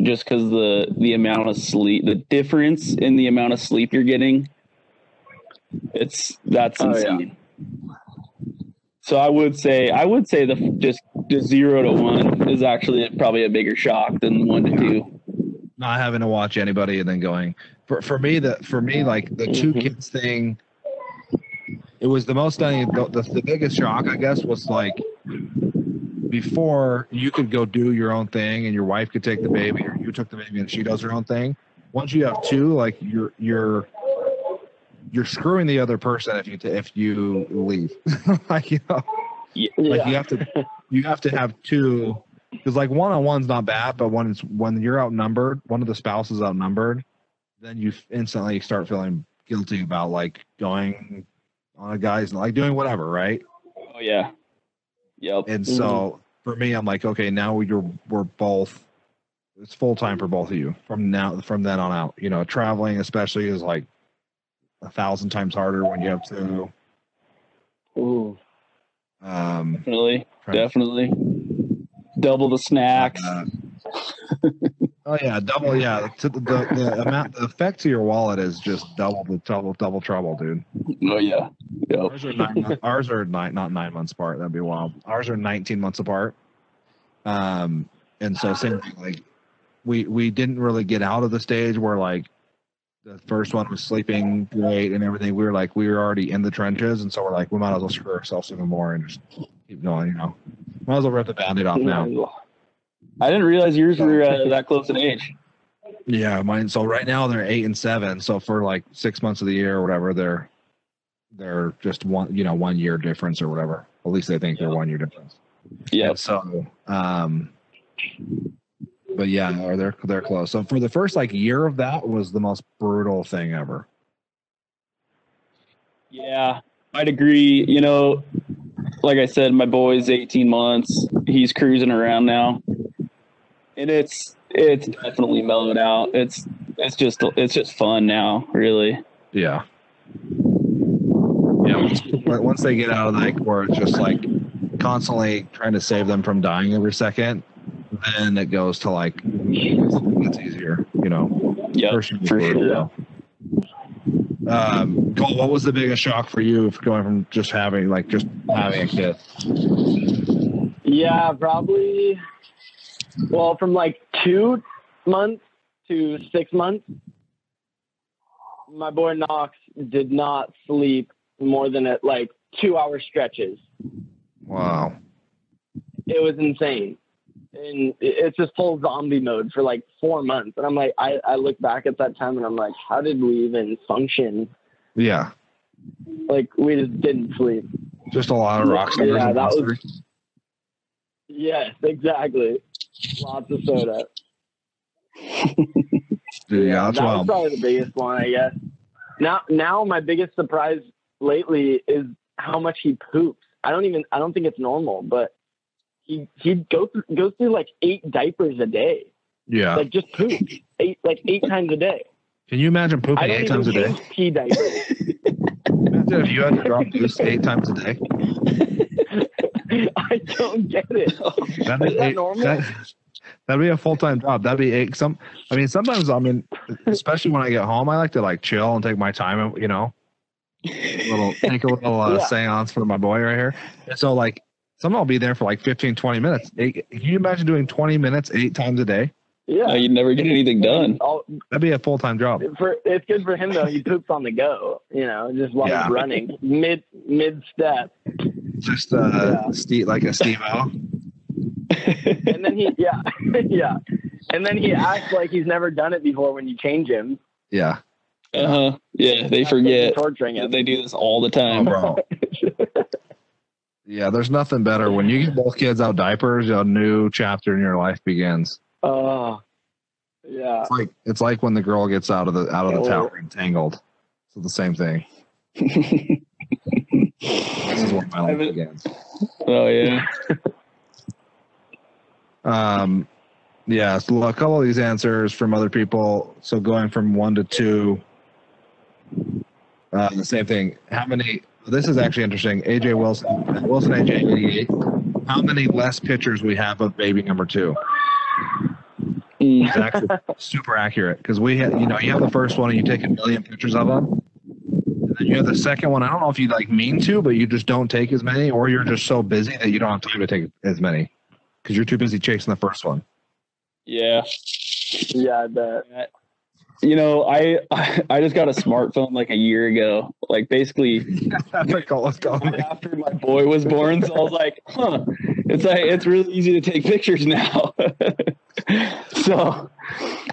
just because the the amount of sleep the difference in the amount of sleep you're getting it's that's Oh, yeah. insane. So I would say I would say the just just zero to one is actually probably a bigger shock than one to two. not having to watch anybody and then going for for me the for me like the 2 Mhm. kids thing it was the most stunning the, the, the biggest shock i guess was like before you could go do your own thing and your wife could take the baby or you took the baby and she does her own thing. Once you have two like you're you're you're screwing the other person if you t- if you leave. [laughs] Like you know? Like you have to you have to have two because like one on one's not bad but when it's when you're outnumbered one of the spouses outnumbered then you instantly start feeling guilty about like going on a guy's like doing whatever right Oh yeah. Yep. and so for me i'm like okay now you're we're both it's full time for both of you from now from then on out you know traveling especially is like a thousand times harder when you have to Ooh. um Definitely. trying- Definitely. Double the snacks. Uh, [laughs] oh yeah, double yeah. The, the, the amount, the effect to your wallet is just double the double double trouble, dude. Oh yeah. Yep. Ours are nine. ours are nine, not nine months apart. That'd be wild. Ours are nineteen months apart. Um, and so same thing. Like, we we didn't really get out of the stage where like the first one was sleeping great and everything. We were like we were already in the trenches, and so we're like we might as well screw ourselves even more and just keep going. You know, might as well rip the band-aid off now. I didn't realize yours were uh, [laughs] that close in age. Yeah, mine. So right now they're eight and seven. So for like six months of the year or whatever, they're they're just one, you know, one year difference or whatever. At least they think they're one year difference. Yeah. And so, um, but yeah, or they're they're close. So for the first like year of that was the most brutal thing ever. Yeah, I'd agree. You know, like I said, my boy's 18 months. He's cruising around now, and it's it's definitely mellowed out. It's it's just it's just fun now, really. Yeah. Yeah. Once, they get out of like where it's just like constantly trying to save them from dying every second, then it goes to like it's easier, you know. Year for sure. brutal. Um, Cole, what was the biggest shock for you for going from just having like just having a kid? Yeah, probably. Well, from like two months to six months, my boy Knox did not sleep more than at like two hour stretches. Wow. It was insane. And it- it's just full zombie mode for like four months. And I'm like, I, I look back at that time and I'm like, how did we even function? Yeah. Like, we just didn't sleep. Just a lot of rock stars. Yeah, that was- Yes, exactly. Lots of soda. Dude, [laughs] yeah, that's that was wild. probably the biggest one, I guess. Now, now my biggest surprise lately is how much he poops. I don't even, I don't think it's normal, but he he goes through, goes through like eight diapers a day, Yeah. like just poop eight like eight times a day. Can you imagine I pooping don't eight even times a day? pee diapers. [laughs] Imagine if you had to drop deuce eight times a day. [laughs] I [laughs] don't get it. [laughs] That'd be Is that normal? that- that'd be a full time job. That'd be eight. Some, I mean, sometimes I mean, especially when I get home, I like to like chill and take my time. and You know, a little take a little uh, Yeah. seance for my boy right here. And so like, some I'll be there for like 15, 20 minutes. Eight, can you imagine doing twenty minutes eight times a day? Yeah, Uh, you'd never get anything done. I'll- That'd be a full time job. for it's good for him though. He poops on the go, you know, just while Yeah. he's running mid mid step, Just uh, Yeah. Steve, like a Steve O. [laughs] and then he yeah [laughs] yeah, and then he acts like he's never done it before when you change him. Yeah. Uh huh. Yeah, they forget. torturing him. They do this all the Oh, time. bro. [laughs] Yeah, there's nothing better when you get both kids out diapers. A new chapter in your life begins. Oh, yeah. It's like it's like when the girl gets out of the out of the well- tower entangled. It's the same thing. [laughs] This is where my life begins. oh yeah. [laughs] Um, yeah, so a couple of these answers from other people. So going from one to two, uh, the same thing. How many? This is actually interesting. AJ Wilson, Wilson AJ. How many less pictures we have of baby number two? It's actually super accurate because we had, you know, you have the first one and you take a million pictures of them. And then you have the second one. I don't know if you like mean to, but you just don't take as many, or you're just so busy that you don't have time to take as many. because you're too busy chasing the first one. Yeah. Yeah, I bet. You know, I [laughs] I just got a smartphone like a year ago. Like basically [laughs] That's what Cole was after my boy was born. So I was like, huh, it's like it's really easy to take pictures now. [laughs] so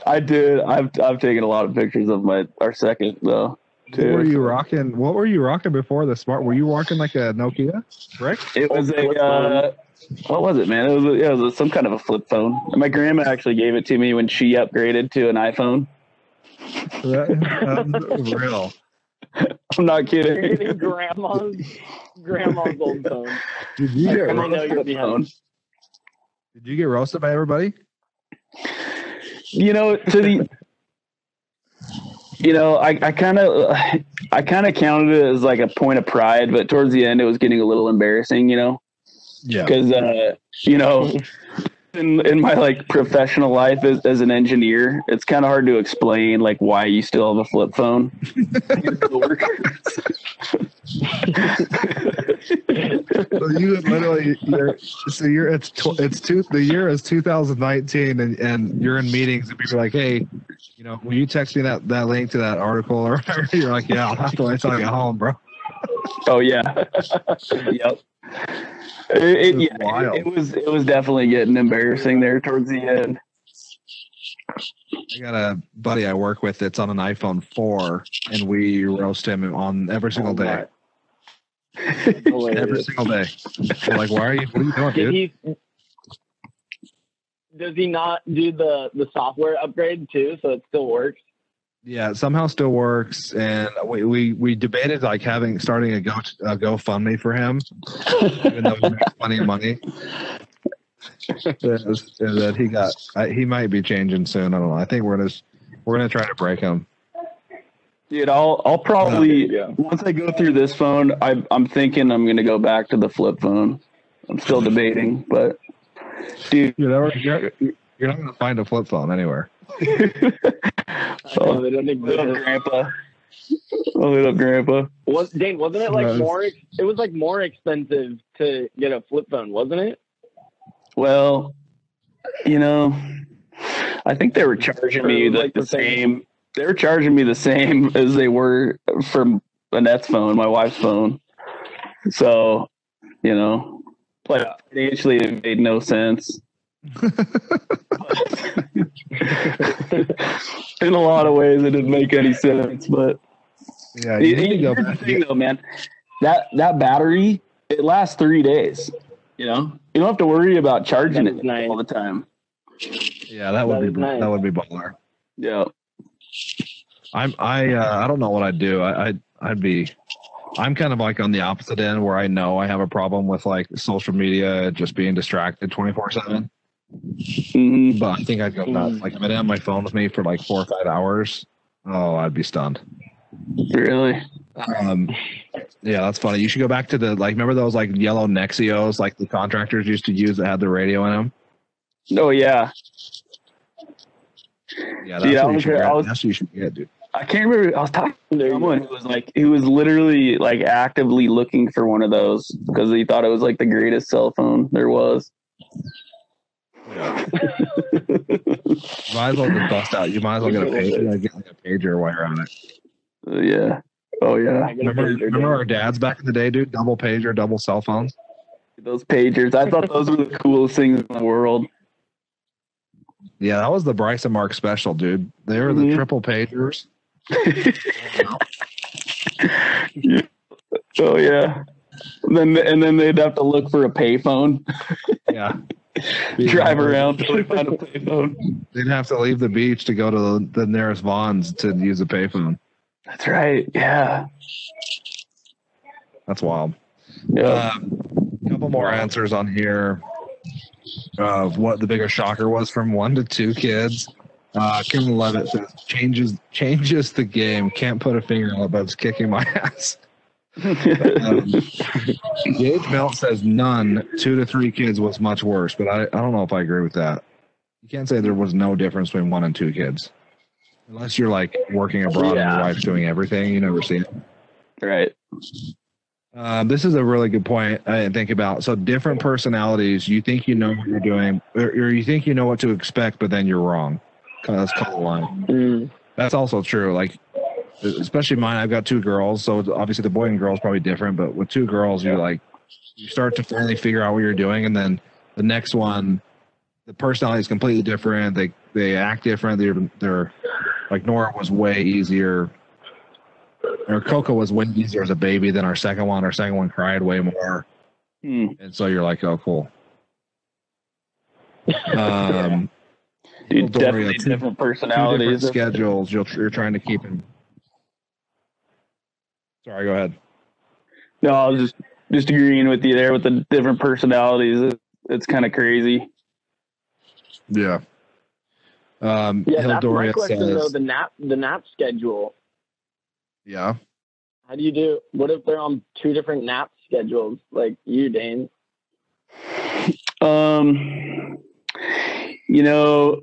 I did. I've I've taken a lot of pictures of my our second though. What were you rocking? What were you rocking before the smart? Were you rocking like a Nokia, Rick? It was a uh, what was it, man? It was a, yeah, it was some kind of a flip phone. My grandma actually gave it to me when she upgraded to an iPhone. That- [laughs] that's real. I'm not You're kidding. getting grandma's grandma's old phone. Did you get And I know roasted? Did you get roasted by everybody? You know to the you know i i kind of i kind of counted it as like a point of pride but towards the end it was getting a little embarrassing you know Yeah. because uh you know in in my like professional life as, as an engineer it's kind of hard to explain like why you still have a flip phone So you literally, you're, so you're it's it's two the year is 2019 and and you're in meetings and people are like, hey, you know, will you text me that that link to that article or whatever? [laughs] You're like, yeah, I'll have to wait till I get home, bro. oh yeah [laughs] yep it, it, yeah, wild. it, it was it was definitely getting embarrassing there towards the end I got a buddy I work with that's on an iPhone 4, and we roast him on every single Oh, day. Every single day. We're like, why are you? What are you doing, Did dude? he? Does he not do the the software upgrade too, so it still works? Yeah, it somehow still works, and we we, we debated like having starting a go a GoFundMe for him, even though he makes plenty of money. That he got, I, he might be changing soon. I don't know. I think we're gonna we're gonna try to break him. Dude, I'll I'll probably uh, Yeah. once I go through this phone, I, I'm thinking I'm gonna go back to the flip phone. I'm still debating, but dude, never, you're, you're not gonna find a flip phone anywhere. [laughs] Oh, they don't little exist. grandpa, oh, little grandpa. Was Dane? Wasn't it like No. more? It was like more expensive to get a flip phone, wasn't it? Well, you know, I think they were charging me Like like the the same- same. They were charging me the same [laughs] as they were for Annette's phone, my wife's phone. So, you know, like financially, it made no sense. [laughs] in a lot of ways, it didn't make any sense. But yeah, you need to go back. Thing, though, man, that that battery it lasts three days. You know, you don't have to worry about charging it all the time. Yeah, that, that would be that would be baller. Yeah, I'm I uh, I don't know what I'd do. I I'd, I'd be I'm kind of like on the opposite end where I know I have a problem with like social media just being distracted 24 7. Mm-hmm. But I think I'd go nuts. Mm. Like if I didn't have my phone with me for like four or five hours, oh, I'd be stunned. Really? Um, yeah, that's funny. You should go back to the like. Remember those like yellow Nexios, like the contractors used to use that had the radio in them. Oh yeah. Yeah, that's, dude, what, you should, was, that's what you should get, dude. I can't remember. I was talking to someone who was like, who was literally like actively looking for one of those because he thought it was like the greatest cell phone there was. Might as well just bust out. You might as well get a [laughs] pager. Get like a pager while you're on it. Uh, yeah. Oh yeah. I get a Remember, pager, remember our dads back in the day, dude? Double pager, double cell phones. Those pagers. I thought those were the coolest things in the world. Yeah, that was the Bryce and Mark special, dude. They were the Mhm. triple pagers. [laughs] [laughs] Oh yeah. And then and then they'd have to look for a payphone, Yeah. [laughs] drive around till they find a payphone. They'd have to leave the beach to go to the, the nearest Vons to use a payphone. That's right. Yeah. That's wild. Yeah. A couple more answers on here of what the biggest shocker was from one to two kids. Uh, Kim Levitt says changes changes the game. Can't put a finger on it, but it's kicking my [laughs] ass. Um, Gage Melt says none. Two to three kids was much worse, but I, I don't know if I agree with that. You can't say there was no difference between one and two kids, unless you're like working abroad and your wife's doing everything. You never see it. right. Uh, this is a really good point I didn't think about. So different personalities, you think you know what you're doing, or, or you think you know what to expect, but then you're wrong. That's called a line. Mm. That's also true. Like, especially mine, I've got two girls, so obviously the boy and girl is probably different. But with two girls, you're like, you start to finally figure out what you're doing, and then the next one, the personality is completely different. They they act different. They're they're like Nora was way easier. Or Coco was way easier as a baby than our second one. Our second one cried way more, Hmm. and so you're like, oh, cool. [laughs] Um, Dude, definitely different two different personalities. schedules. You're, you're trying to keep in. Sorry, go ahead. No, I was just just agreeing with you there with the different personalities. It's kind of crazy. Yeah. Um, Yeah, that's my Hildoria question though. The nap, the nap schedule. yeah. How do you do? What if they're on two different nap schedules, like you, Dane? Um, you know,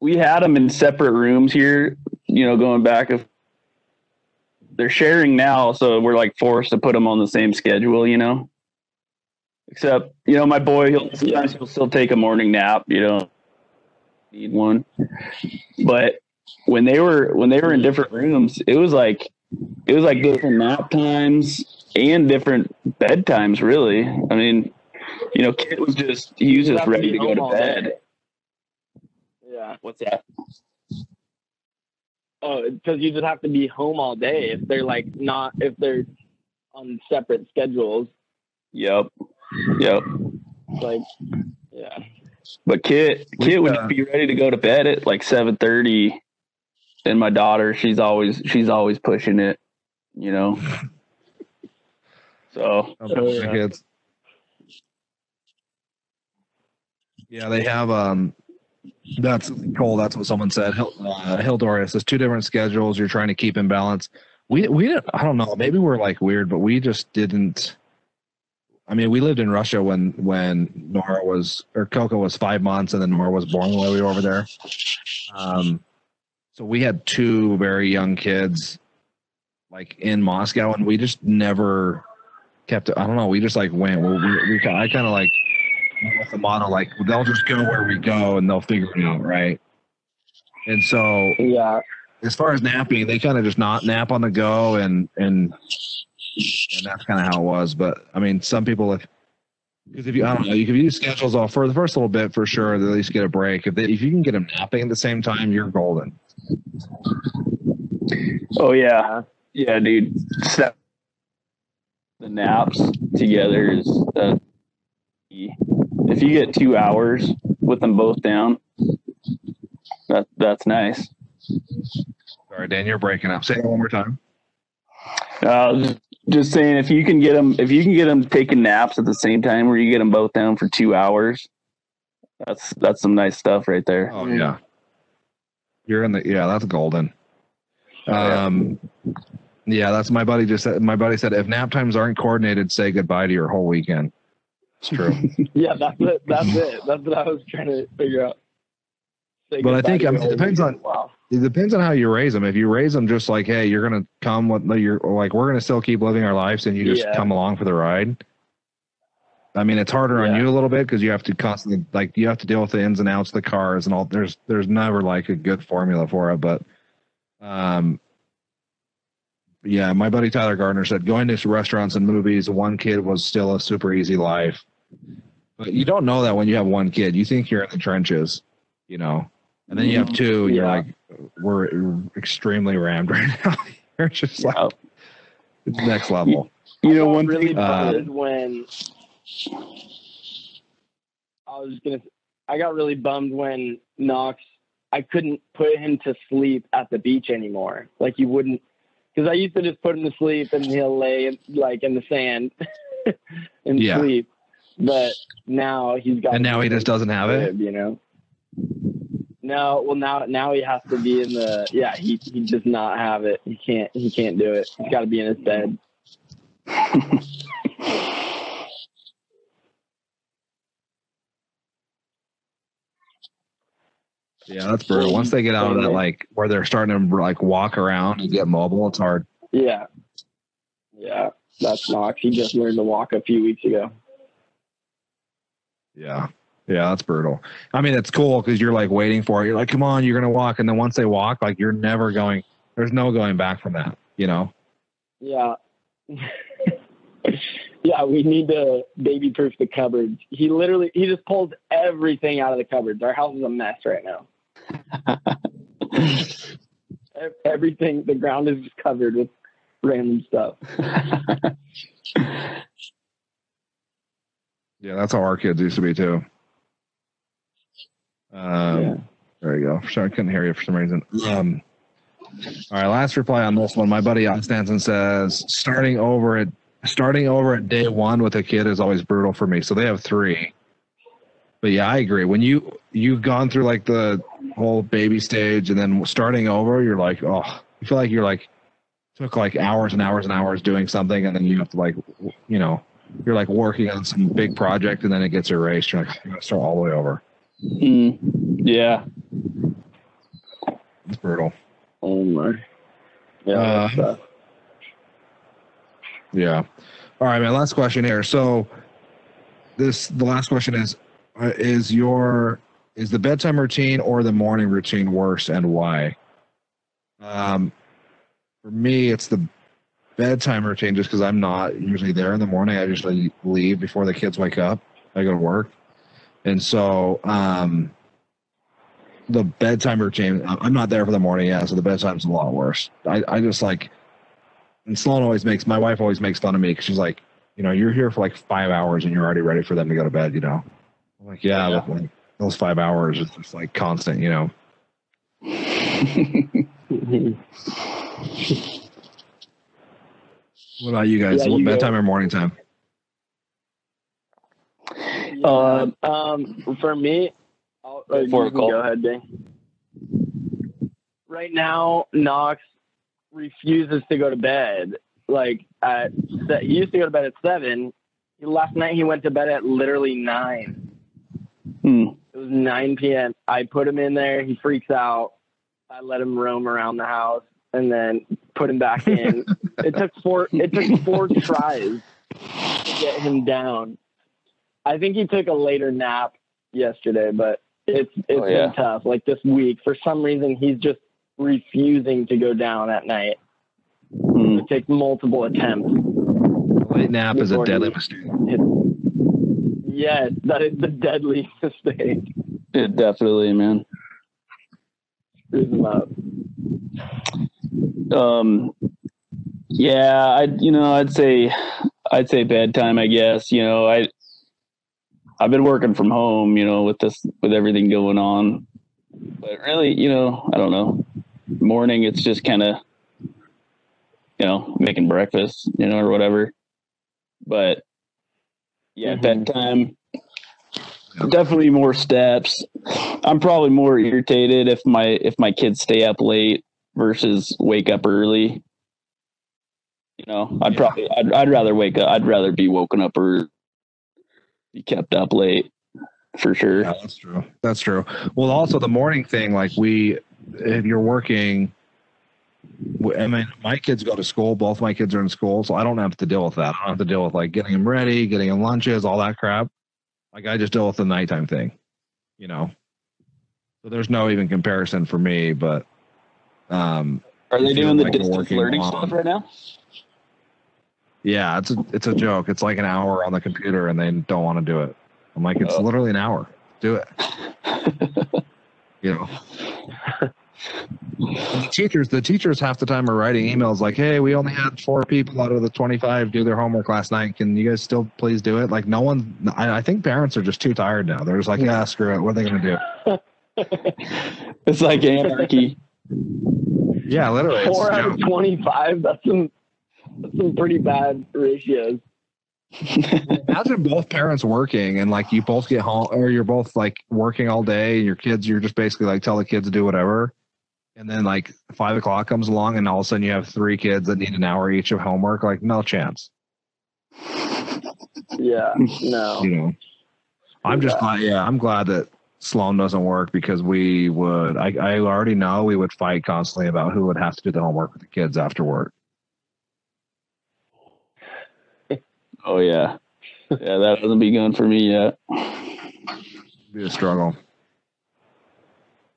we had them in separate rooms here. You know, going back if they're sharing now, so we're like forced to put them on the same schedule. You know, except you know, my boy, he'll sometimes he'll still take a morning nap. You know, need one, but when they were when they were in different rooms, it was like it was like different nap times and different bedtimes. Really, I mean, you know, kid was just he was just ready to go to bed. Yeah. What's that? Oh, because you just have to be home all day if they're like not if they're on separate schedules. Yep, yep. Like, yeah. But Kit, We, Kit would uh, be ready to go to bed at like seven thirty, and my daughter, she's always she's always pushing it, you know. So the yeah. Yeah, they have. Um, that's Cole. That's what someone said. Hil, uh, Hildoria says two different schedules. You're trying to keep in balance. We we. I don't know. Maybe we're like weird, but we just didn't. I mean, we lived in Russia when when Nora was or Coco was five months, and then Nora was born while we were over there. Um, so we had two very young kids, like in Moscow, and we just never kept. I don't know. We just like went. We, we, we I kind of like with the model like they'll just go where we go and they'll figure it out, right? And so Yeah. as far as napping, they kind of just not nap on the go, and and and that's kind of how it was. But I mean, some people if because if you I don't know, you can use schedules off for the first little bit for sure. They at least get a break. If they, if you can get them napping at the same time, you're golden. oh yeah, yeah, dude. The naps together is uh, key. If you get two hours with them both down, that that's nice. Sorry, Dan, you're breaking up. Say it one more time. Uh, just, saying, if you can get them, if you can get them taking naps at the same time, where you get them both down for two hours, that's that's some nice stuff right there. Oh yeah, you're in the yeah. That's golden. Um, yeah, that's my buddy. Just said my buddy said if nap times aren't coordinated, say goodbye to your whole weekend. It's true. [laughs] Yeah, that's it. That's it. That's what I was trying to figure out. Say But I think, I mean, it depends weekend. Wow. it depends on how you raise them. If you raise them just like, hey, you're gonna come with you're like we're gonna still keep living our lives, and you just Yeah. come along for the ride. I mean, it's harder on you a little bit because you have to constantly like you have to deal with the ins and outs of the cars and all. There's there's never like a good formula for it, but um, yeah, my buddy Tyler Gardner said going to restaurants and movies, one kid was still a super easy life. But you don't know that when you have one kid. You think you're in the trenches, you know, and then you have two, and you're like, we're extremely rammed [laughs] right now. you're just like it's next level. You know, one really thing. uh, when I was gonna. I got really bummed when Knox. I couldn't put him to sleep at the beach anymore. Like he wouldn't, because I used to just put him to sleep and he'll lay like in the sand [laughs] and Yeah. sleep. But now he's got. And now he just doesn't have it. You know. No, well now now he has to be in the yeah he he does not have it he can't he can't do it he's got to be in his bed [laughs] Yeah, that's brutal. Once they get out of that, like where they're starting to like walk around and get mobile, it's hard. yeah yeah that's Knox. He just learned to walk a few weeks ago. Yeah. Yeah, that's brutal. I mean, it's cool because you're like waiting for it. You're like, come on, you're gonna walk, and then once they walk, like you're never going. There's no going back from that. You know. Yeah. [laughs] yeah, we need to baby proof the cupboards. He literally he just pulls everything out of the cupboards. Our house is a mess right now. [laughs] Everything the ground is just covered with random stuff. [laughs] Yeah, that's how our kids used to be too. Um, Yeah. There you go. Sorry, I couldn't hear you for some reason. Um, all right, last reply on this one. My buddy Stanson says starting over at starting over at day one with a kid is always brutal for me. So they have three. But yeah, I agree. When you you've gone through like the whole baby stage and then starting over, you're like, oh, you feel like you're like took like hours and hours and hours doing something, and then you have to like, you know, you're like working on some big project, and then it gets erased. You're like, you're gonna start all the way over. Mm, yeah. It's brutal. Oh my. Yeah. Uh. Yeah. All right, man. Last question here. So, this the last question is: uh, Is your is the bedtime routine or the morning routine worse, and why? Um, for me, it's the bedtime routine, just because I'm not usually there in the morning. I usually leave before the kids wake up. I go to work, and so um, the bedtime routine. I- I'm not there for the morning. Yeah, so the bedtime's a lot worse. I I just like and Sloan always makes my wife always makes fun of me because she's like, you know, you're here for like five hours and you're already ready for them to go to bed. You know, I'm like, yeah, Yeah. but like those five hours is just like constant. You know, [laughs] what about you guys? Yeah, what you go. bedtime or morning time? Yeah, um, for me, I'll, uh, For you a can call. go ahead, Dane. Right now, Knox refuses to go to bed. Like at he used to go to bed at seven. Last night he went to bed at literally nine. Hmm. It was 9 p.m. I put him in there. He freaks out. I let him roam around the house and then put him back in. [laughs] it took four. It took four tries to get him down. I think he took a later nap yesterday, but it's it's Oh, yeah. been tough. Like this week, for some reason, he's just refusing to go down at night. Hmm. It takes multiple attempts. Late nap is a deadly mistake. Yes, that is the deadly [laughs] mistake. It definitely, man. Screws him up. Um, yeah, I you know I'd say I'd say bedtime. I guess you know I I've been working from home. You know with this with everything going on, but really you know I don't know. Morning, it's just kind of you know making breakfast, you know, or whatever. But yeah, Mhm. bedtime. Yep. Definitely more steps. I'm probably more irritated if my if my kids stay up late versus wake up early. You know, I'd Yeah. probably I'd, I'd rather wake up. I'd rather be woken up or be kept up late for sure. Yeah, that's true. That's true. Well, also the morning thing, like we, if you're working, I mean, my kids go to school. Both my kids are in school, so I don't have to deal with that. I don't have to deal with like getting them ready, getting them lunches, all that crap. Like I just deal with the nighttime thing, you know. So there's no even comparison for me, but um, Are they doing the like a distance working learning stuff right now? yeah, it's a it's a joke. It's like an hour on the computer, and they don't want to do it. I'm like, it's Oh. literally an hour. Do it. [laughs] You know. The teachers, the teachers half the time are writing emails like, "Hey, we only had four people out of the 25 do their homework last night. Can you guys still please do it?" Like, no one. I, I think parents are just too tired now. They're just like, "Yeah, screw it. What are they going to do?" [laughs] it's like anarchy. [laughs] Yeah, literally. Four out of twenty-five. That's some that's some pretty bad ratios. [laughs] Imagine both parents working and like you both get home, or you're both like working all day, and your kids, you're just basically like tell the kids to do whatever. And then like five o'clock comes along, and all of a sudden you have three kids that need an hour each of homework. Like, no chance. Yeah, no. you know i'm just glad yeah i'm glad that sloan doesn't work because we would I, I already know we would fight constantly about who would have to do the homework with the kids after work [laughs] Oh yeah, yeah. That hasn't begun for me yet. Be a struggle.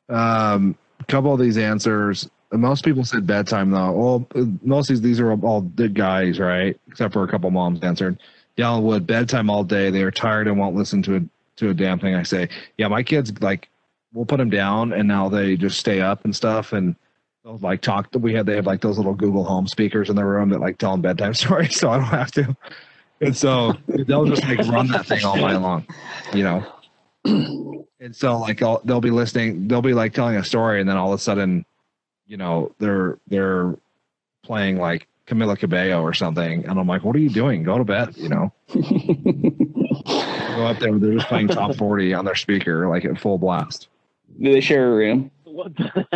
Um, a couple of these answers. Most people said bedtime though. Well, most of these these are all good guys, right? Except for a couple moms answered. Y'all would bedtime all day. They are tired and won't listen to a to a damn thing I say. Yeah, my kids like we'll put them down and now they just stay up and stuff and they'll like talk. We had they have like those little Google Home speakers in their room that like tell them bedtime [laughs] stories, so I don't have to. And so they'll just like run that thing all night long, you know. And so like I'll, they'll be listening, they'll be like telling a story, and then all of a sudden, you know, they're they're playing like Camila Cabello or something, and I'm like, "What are you doing? Go to bed," you know. [laughs] Go up there, they're just playing top forty on their speaker, like at full blast. Do they share a room?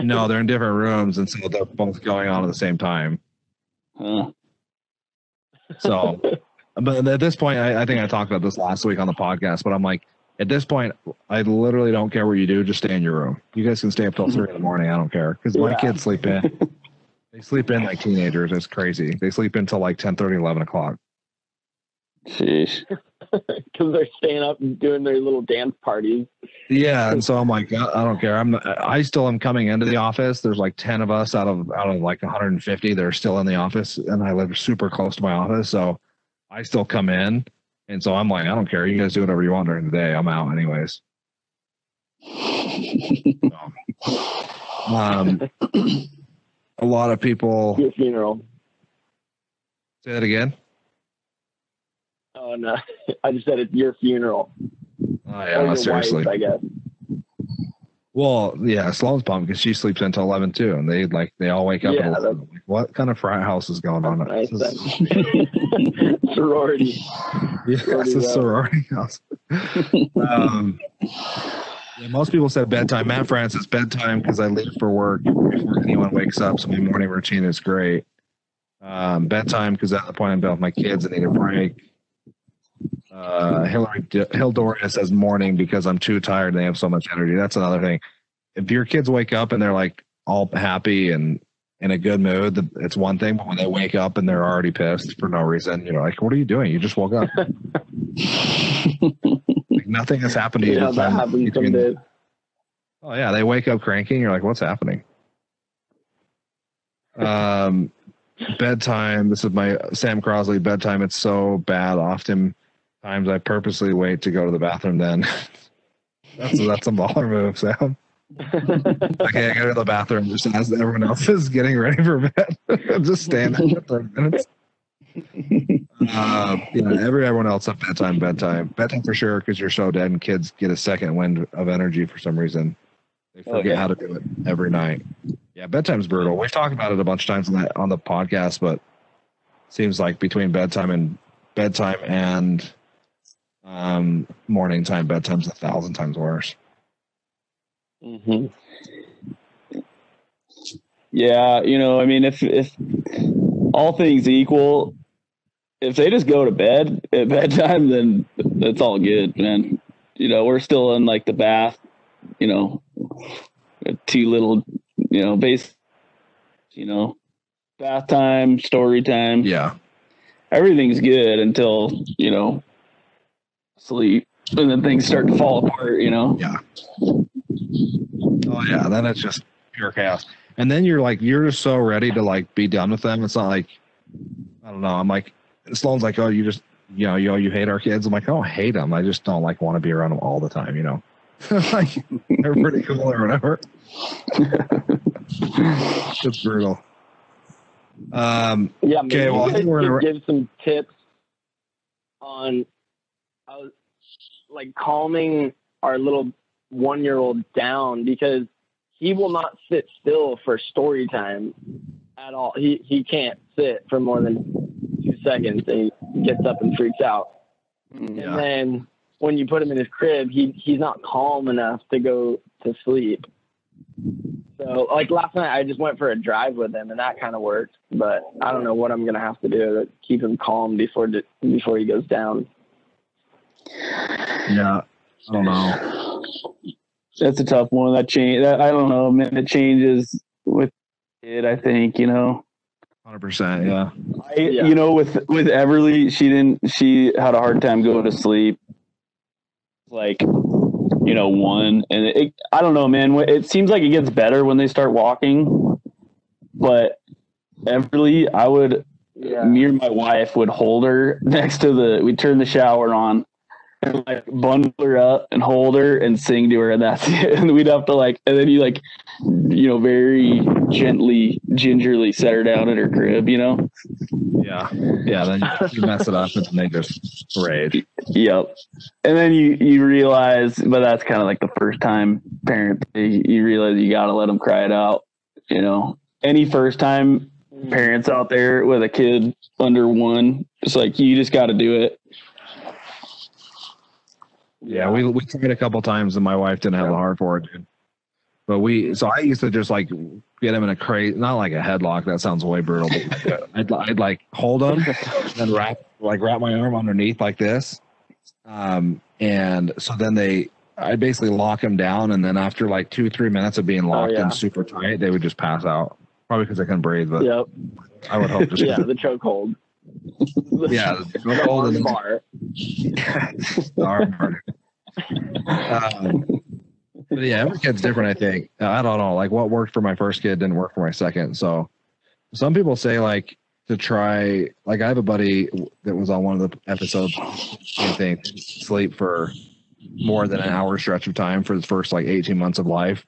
No, they're in different rooms, and so they're both going on at the same time. Huh. So, but at this point, I, I think I talked about this last week on the podcast. But I'm like, at this point, I literally don't care what you do. Just stay in your room. You guys can stay up till three in the morning. I don't care because my kids sleep in. They sleep in like teenagers. It's crazy. They sleep until like 10, 30, 11 o'clock. Sheesh. [laughs] because they're staying up and doing their little dance parties. Yeah, and so I'm like, I don't care. I'm I still am coming into the office. There's like ten of us out of out of like 150 that are still in the office, and I live super close to my office, so I still come in, and so I'm like, I don't care. You guys do whatever you want during the day. I'm out anyways. Um, [laughs] a lot of people Your funeral. say that again. Oh no, [laughs] I just said it's your funeral. Oh yeah, your seriously. Wife, I guess. Well, yeah, Sloan's pumped because she sleeps until 11 too, and they like they all wake up. Yeah, and like, what kind of frat house is going on? Nice This is- [laughs] Sorority. Yeah, Sorority it's a sorority house. um, yeah, most people said bedtime. Matt Francis, bedtime because I leave for work before anyone wakes up, so my morning routine is great. Um, bedtime because at the point I'm done with my kids and need a break. Uh, Hillary Hildoria says morning because I'm too tired and they have so much energy. That's another thing. If your kids wake up and they're like all happy and in a good mood, it's one thing. But when they wake up and they're already pissed for no reason, you're like, "What are you doing? You just woke up." [laughs] like nothing has happened to you. Yeah, that happens between-. Oh yeah, they wake up cranky. And you're like, "What's happening?" Um, bedtime. This is my Sam Crosley bedtime. It's so bad. Often times I purposely wait to go to the bathroom. Then [laughs] that's that's a baller move, Sam. [laughs] Okay, I go to the bathroom just as everyone else is getting ready for bed. [laughs] I'm just stand there for 30 minutes. Uh, yeah, every everyone else at bedtime, bedtime, bedtime for sure because you're so dead, and kids get a second wind of energy for some reason. They Oh, forget how to do it every night. Yeah, bedtime's brutal. We've talked about it a bunch of times on that on the podcast, but seems like between bedtime and bedtime and um, morning time, bedtime's a thousand times worse. hmm Yeah, you know, I mean, if if all things equal, if they just go to bed at [laughs] bedtime, then that's all good, man. You know, we're still in like the bath, you know, two little, you know, base, you know, bath time, story time. Yeah, Everything's good until you know sleep, and then things start to fall apart. You know. Yeah. Oh yeah, then it's just pure chaos. And then you're like, you're just so ready to like be done with them. It's not like, I don't know. I'm like, Sloan's like, oh, you just, you know, you you hate our kids. I'm like, I don't hate them. I just don't like want to be around them all the time. You know, [laughs] like they're pretty cool or whatever. [laughs] it's brutal. Um, Yeah, maybe Okay, well, I think we're gonna- give some tips on how, like calming our little one-year-old down because he will not sit still for story time at all. He he can't sit for more than two seconds, and he gets up and freaks out. Mm, Yeah. And then when you put him in his crib, he he's not calm enough to go to sleep. So like last night, I just went for a drive with him, and that kind of worked. But I don't know what I'm gonna have to do to keep him calm before before he goes down. Yeah, I don't know. That's a tough one. That change. That, I don't know. Man, it changes with it. I think you know. Hundred percent. Yeah. I, Yeah. you know, with with Everly, she didn't. She had a hard time going to sleep. Like, you know, one, and it, I don't know, man. It seems like it gets better when they start walking, but Everly, I would Yeah. me or my wife would hold her [laughs] next to the we'd turn the shower on and like bundle her up and hold her and sing to her and that's [laughs] it and we'd have to like and then you like you know very gently gingerly set her down in her crib you know Yeah. Yeah. Then you mess it up and then they just rage. yep and then you you realize but that's kind of like the first time parent you, you realize you got to let them cry it out you know any first time mm. parents out there with a kid under one it's like you just got to do it Yeah, we we tried a couple times and my wife didn't have the heart for it, dude. But we, so I used to just like get him in a crate, not like a headlock. That sounds way brutal. But [laughs] I'd, I'd like hold him [laughs] and then wrap like wrap my arm underneath like this, um, and so then they, I basically lock him down, and then after like two three minutes of being locked yeah. in super tight, they would just pass out. Probably because they couldn't breathe, but Yep. I would hope [laughs] just Yeah, the chokehold. Yeah, The the arm and then- bar. bar. Um, but yeah, every kid's different. I think I don't know. Like what worked for my first kid didn't work for my second. So some people say like to try. Like I have a buddy that was on one of the episodes. I think Sleep for more than an hour stretch of time for the first like 18 months of life.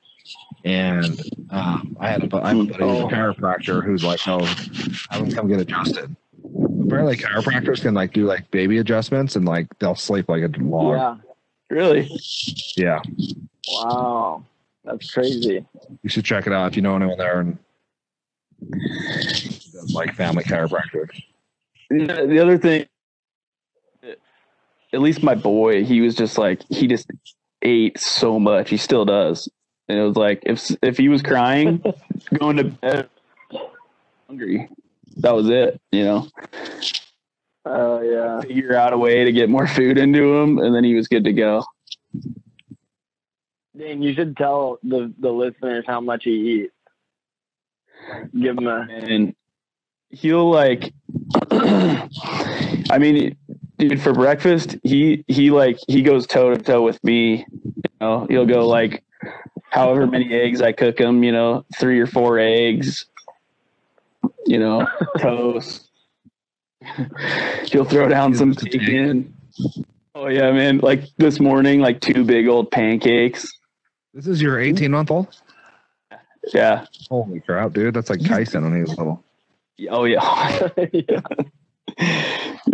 And um, I had a, I have a buddy who's a chiropractor who's like, no, have him come get adjusted. Apparently, chiropractors can like do like baby adjustments and like they'll sleep like a log. Yeah. really yeah. Wow. That's crazy. You should check it out if you know anyone there and like family chiropractor. the the other thing at least my boy he was just like he just ate so much he still does and it was like if if he was crying [laughs] going to bed hungry that was it you know? Oh yeah. figure out a way to get more food into him and then he was good to go. Dang, you should tell the the listeners how much he eats. Give him a and he'll like [clears throat] i mean dude for breakfast he he like he goes toe to toe with me you know? He'll go like however many eggs i cook him you know? Three or four eggs you know [laughs] toast he'll throw down some bacon oh yeah man like this morning like two big old pancakes This is your 18 month old? yeah Holy crap, dude. That's like Tyson on his level. oh yeah yeah. [laughs]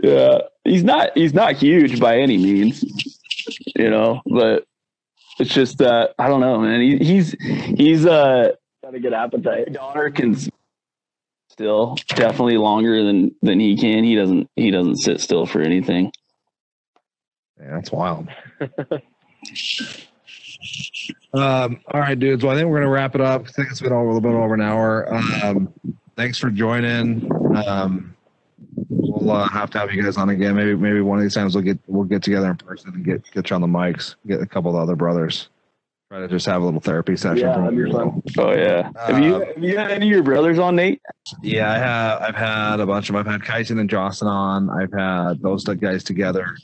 yeah, he's not he's not huge by any means, you know, but it's just uh I don't know, man. He, he's he's uh got a good appetite. my daughter can still definitely longer than than he can. He doesn't he doesn't sit still for anything. Yeah, that's wild. [laughs] um, all right, dudes. Well, I think we're gonna wrap it up. I think it's been a little bit over an hour. Um, thanks for joining. Um, we'll uh, have to have you guys on again. Maybe maybe one of these times we'll get we'll get together in person and get get you on the mics. Get a couple of the other brothers. Try to just have a little therapy session. Yeah, from that'd be your fun. little- Oh yeah. have you Uh, have you had any of your brothers on Nate? Yeah, I have. I've had a bunch of. Them. I've had Kyson and Jocelyn on. I've had those guys together.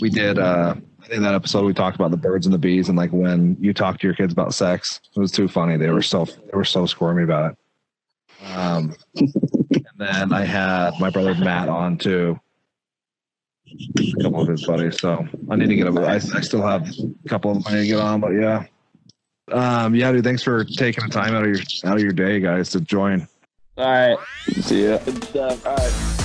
We did. uh I think that episode we talked about the birds and the bees and like when you talk to your kids about sex. It was too funny. They were so they were so squirmy about it. Um, and then I had my brother Matt on too. A couple of his buddies. So I need to get. A, I, I still have a couple of them I need to get on, but yeah. Um, yeah, dude. Thanks for taking the time out of your out of your day, guys, to join. All right. See ya. Good stuff. All right.